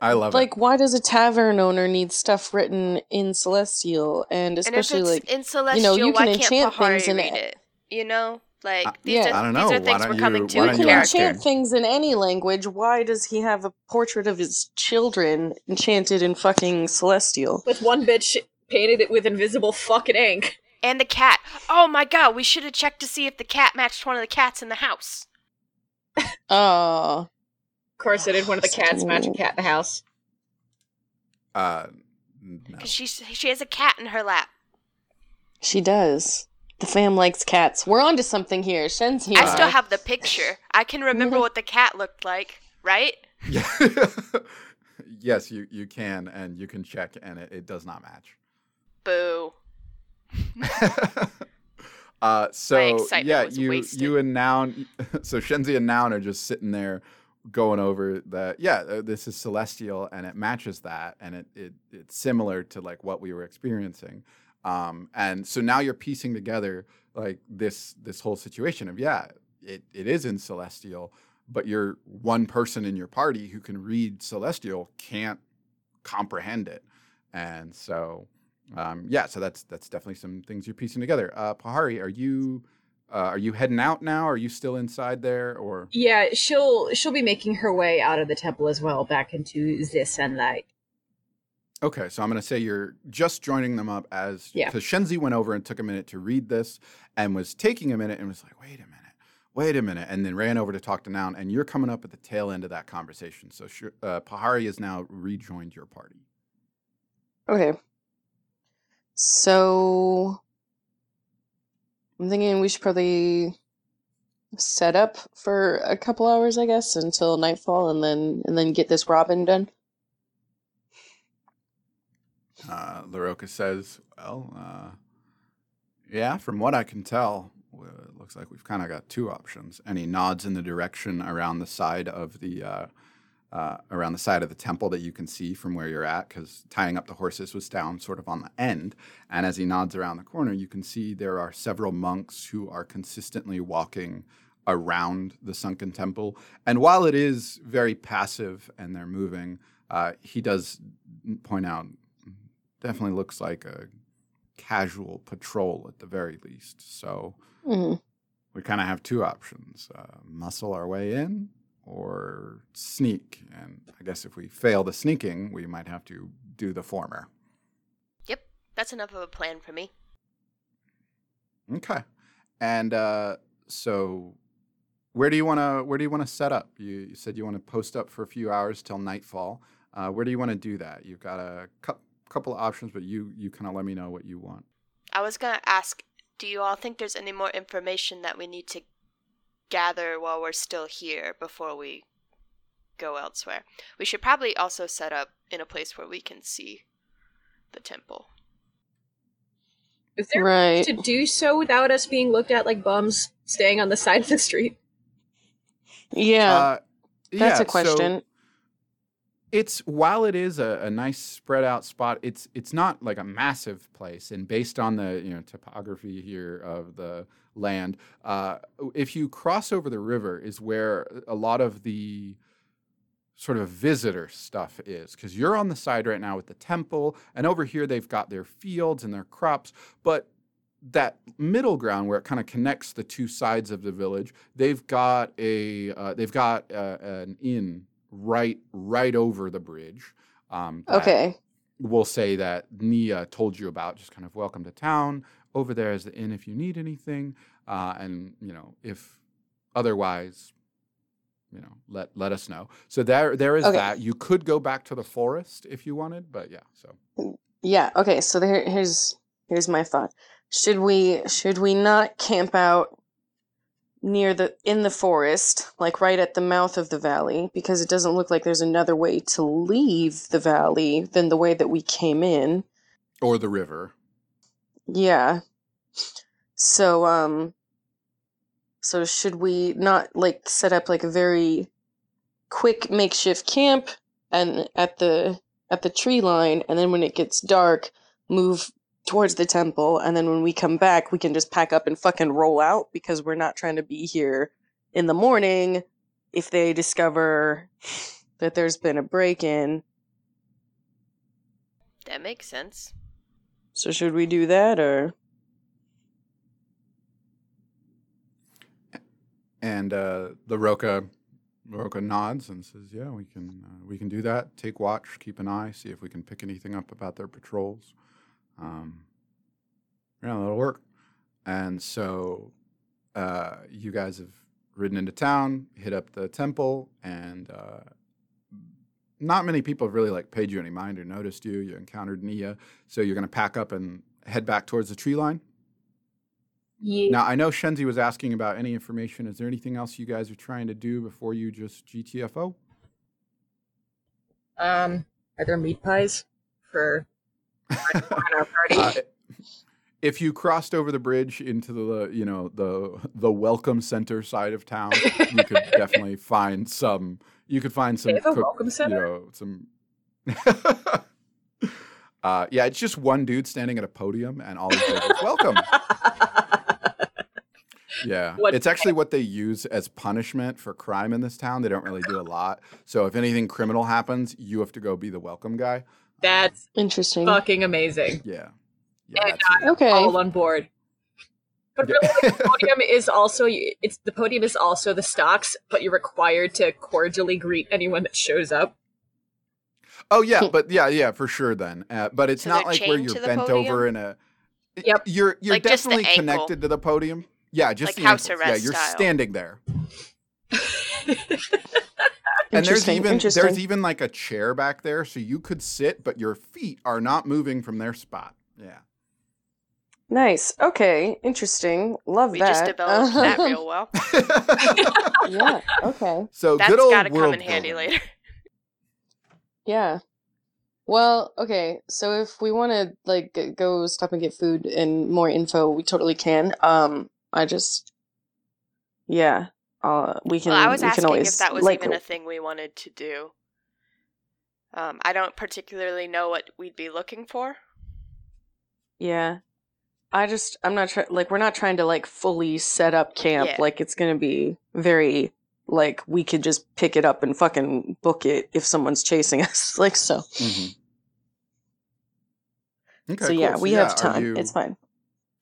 I love it. like why does a tavern owner need stuff written in celestial and And if especially it's like in celestial, you know, you can't enchant Pahari things in read it. it? You know, like Uh, these yeah. are I don't these know. are Why things don't we're coming you- to why don't you can you ask character. enchant things in any language. Why does he have a portrait of his children enchanted in fucking celestial? With one bitch painted it with invisible fucking ink. And the cat. Oh my god, we should have checked to see if the cat matched one of the cats in the house. Oh, Of course, I did one of the cats match a cat in the house. Uh, no. Because she she has a cat in her lap. she does. The fam likes cats. We're onto something here. Shen's here. I still have the picture. I can remember what the cat looked like, right? Yeah. yes, you you can, and you can check, and it, it does not match. Boo. uh, so excitement yeah, was you wasted. you and Noun, so Shenzi and Noun are just sitting there going over that. Yeah, uh, this is celestial, and it matches that, and it, it it's similar to like what we were experiencing. Um, and so now you're piecing together like this this whole situation of yeah, it, it is in celestial, but you're one person in your party who can read celestial can't comprehend it, and so um, yeah, so that's that's definitely some things you're piecing together. Uh, Pahari, are you uh, are you heading out now? Are you still inside there, or Yeah, she'll she'll be making her way out of the temple as well, back into the sunlight. Okay? So I'm going to say you're just joining them up as Yeah. because Shenzi went over and took a minute to read this and was taking a minute and was like, wait a minute, wait a minute, and then ran over to talk to Noun, and you're coming up at the tail end of that conversation. So uh, Pahari has now rejoined your party. Okay. So I'm thinking we should probably set up for a couple hours, I guess, until nightfall, and then and then get this Robin done. Uh, says, "Well, uh, yeah, from what I can tell, it looks like we've kind of got two options." And he nods in the direction around the side of the uh, uh, around the side of the temple that you can see from where you're at, because tying up the horses was down sort of on the end. And as he nods around the corner, you can see there are several monks who are consistently walking around the sunken temple. And while it is very passive and they're moving, uh, he does point out definitely looks like a casual patrol at the very least. So hmm we kind of have two options uh, muscle our way in or sneak. And I guess if we fail the sneaking, we might have to do the former. Yep, that's enough of a plan for me. Okay. And uh, so where do you want to where do you want to set up? You, you said you want to post up for a few hours till nightfall. Uh, where do you want to do that? You've got a cou- couple of options, but you you kind of let me know what you want. I was gonna ask, do you all think there's any more information that we need to gather while we're still here before we go elsewhere? We should probably also set up in a place where we can see the temple. Is there Right. to do so without us being looked at like bums staying on the side of the street? Yeah, Uh, that's yeah, a question. So it's while it is a, a nice spread out spot, it's it's not like a massive place. And based on the you know topography here of the land, uh, if you cross over the river, is where a lot of the sort of visitor stuff is because you're on the side right now with the temple and over here they've got their fields and their crops but that middle ground where it kind of connects the two sides of the village they've got a uh, they've got uh, an inn right right over the bridge um, okay. we'll say that nia told you about just kind of welcome to town over there is the inn if you need anything uh, and you know if otherwise you know let let us know so there there is Okay. that you could go back to the forest if you wanted but yeah so Yeah. Okay. So there, here's here's my thought. Should we should we not camp out near the in the forest, like right at the mouth of the valley, because it doesn't look like there's another way to leave the valley than the way that we came in. or the river Yeah. So um so should we not like set up like a very quick makeshift camp and at the at the tree line and then when it gets dark move towards the temple and then when we come back we can just pack up and fucking roll out because we're not trying to be here in the morning if they discover that there's been a break in. That makes sense. So should we do that or and uh, the roca roca nods and says yeah we can uh, we can do that take watch keep an eye see if we can pick anything up about their patrols um, yeah it'll work and so uh, you guys have ridden into town hit up the temple and uh, not many people have really like paid you any mind or noticed you you encountered nia so you're going to pack up and head back towards the tree line Yeah. now I know Shenzi was asking about any information. Is there anything else you guys are trying to do before you just GTFO? Um, are there meat pies for on our party? Uh, if you crossed over the bridge into the you know the the welcome center side of town, you could definitely find some. You could find some. Cook- welcome center? You know some. uh, yeah, it's just one dude standing at a podium, and all he says is "Welcome." Yeah, What- it's actually what they use as punishment for crime in this town. They don't really do a lot. So if anything criminal happens, you have to go be the welcome guy. That's interesting? fucking amazing. Yeah, yeah, And that's it. Okay. All on board. But really, the podium is also it's the podium is also the stocks, but you're required to cordially greet anyone that shows up. Oh yeah, but yeah, yeah, for sure. Then, uh, but it's So not like where you're bent podium? over in a. Yep. You're you're Like, definitely connected to the podium. Yeah, just Like the house ankles. Yeah, you're style. standing there. And there's even there's even like a chair back there, so you could sit, but your feet are not moving from their spot. Yeah. Nice. Okay. Interesting. Love We that. just developed that real well. yeah. Okay. so That's good old gotta come world in handy later. Yeah. Well, okay. So if we want to like go stop and get food and more info, we totally can. Um, I just, yeah. Uh, we can. Well, I was we asking always if that was like. even a thing we wanted to do. Um, I don't particularly know what we'd be looking for. Yeah. I just I'm not trying like we're not trying to like fully set up camp Yeah. like it's going to be very like we could just pick it up and fucking book it if someone's chasing us like so. Mhm. Okay, so yeah, cool. we yeah, have time. you- It's fine.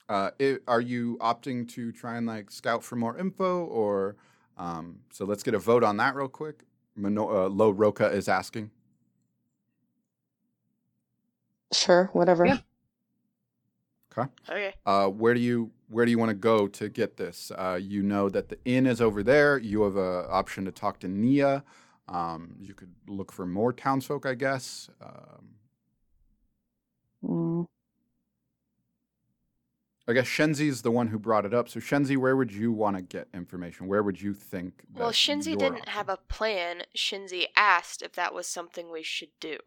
Uh, i are you opting to try and like scout for more info, or um, so let's get a vote on that real quick. Mano- uh, LaRocca is asking. Sure, whatever. Yeah. Okay. Okay. Uh, where do you where do you want to go to get this? Uh, you know that the inn is over there. You have a option to talk to Nia. Um, you could look for more townsfolk, I guess. Um, Mm, I guess Shenzi's the one who brought it up. So Shenzi, where would you want to get information? Where would you think? Well, that Shenzi your didn't option- have a plan. Shenzi asked if that was something we should do.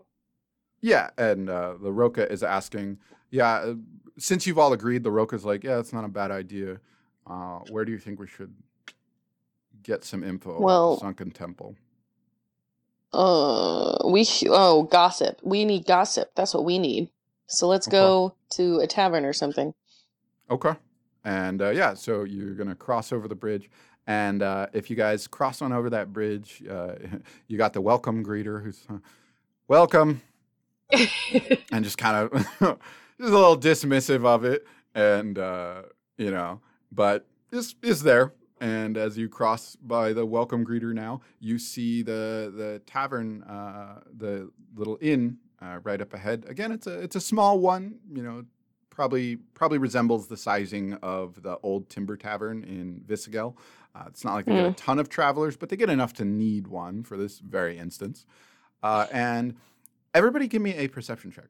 Yeah, and uh, the Roka is asking. Yeah, uh, since you've all agreed, the Roka's like, yeah, it's not a bad idea. Uh, where do you think we should get some info Well- about the sunken temple? Uh, we oh gossip. We need gossip. That's what we need. So let's Okay. go to a tavern or something. Okay. And uh, yeah, so you're gonna cross over the bridge, and uh, if you guys cross on over that bridge, uh, you got the welcome greeter who's uh, welcome, and just kind of just a little dismissive of it, and uh, you know, but is is there. And as you cross by the welcome greeter now, you see the the tavern, uh, the little inn uh, right up ahead. Again, it's a it's a small one, you know, probably probably resembles the sizing of the old timber tavern in Visigel. Uh, it's not like they get a ton of travelers, but they get enough to need one for this very instance. Uh, and everybody, give me a perception check.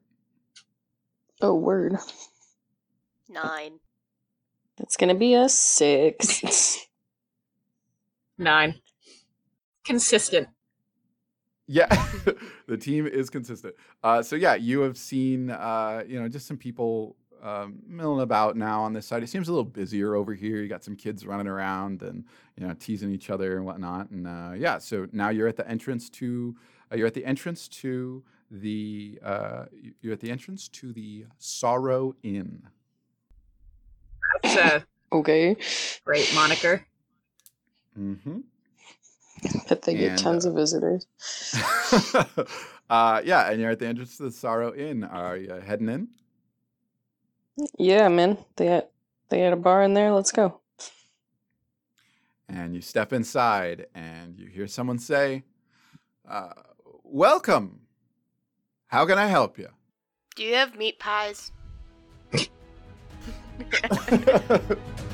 Oh word. Nine. That's gonna be a six. Nine. Consistent. Yeah, the team is consistent. Uh, so yeah, you have seen uh, you know just some people um, milling about now on this side. It seems a little busier over here. You got some kids running around and you know teasing each other and whatnot. And uh, yeah, so now you're at the entrance to uh, you're at the entrance to the uh, you're at the entrance to the Sorrow Inn. That's a okay. great moniker. Mm-hmm. Bet they get And, tons uh, of visitors. uh, yeah, and you're at the entrance to the Sorrow Inn. Are you heading in? Yeah, man. They had they had a bar in there. Let's go. and you step inside and you hear someone say, uh, Welcome. How can I help you? Do you have meat pies?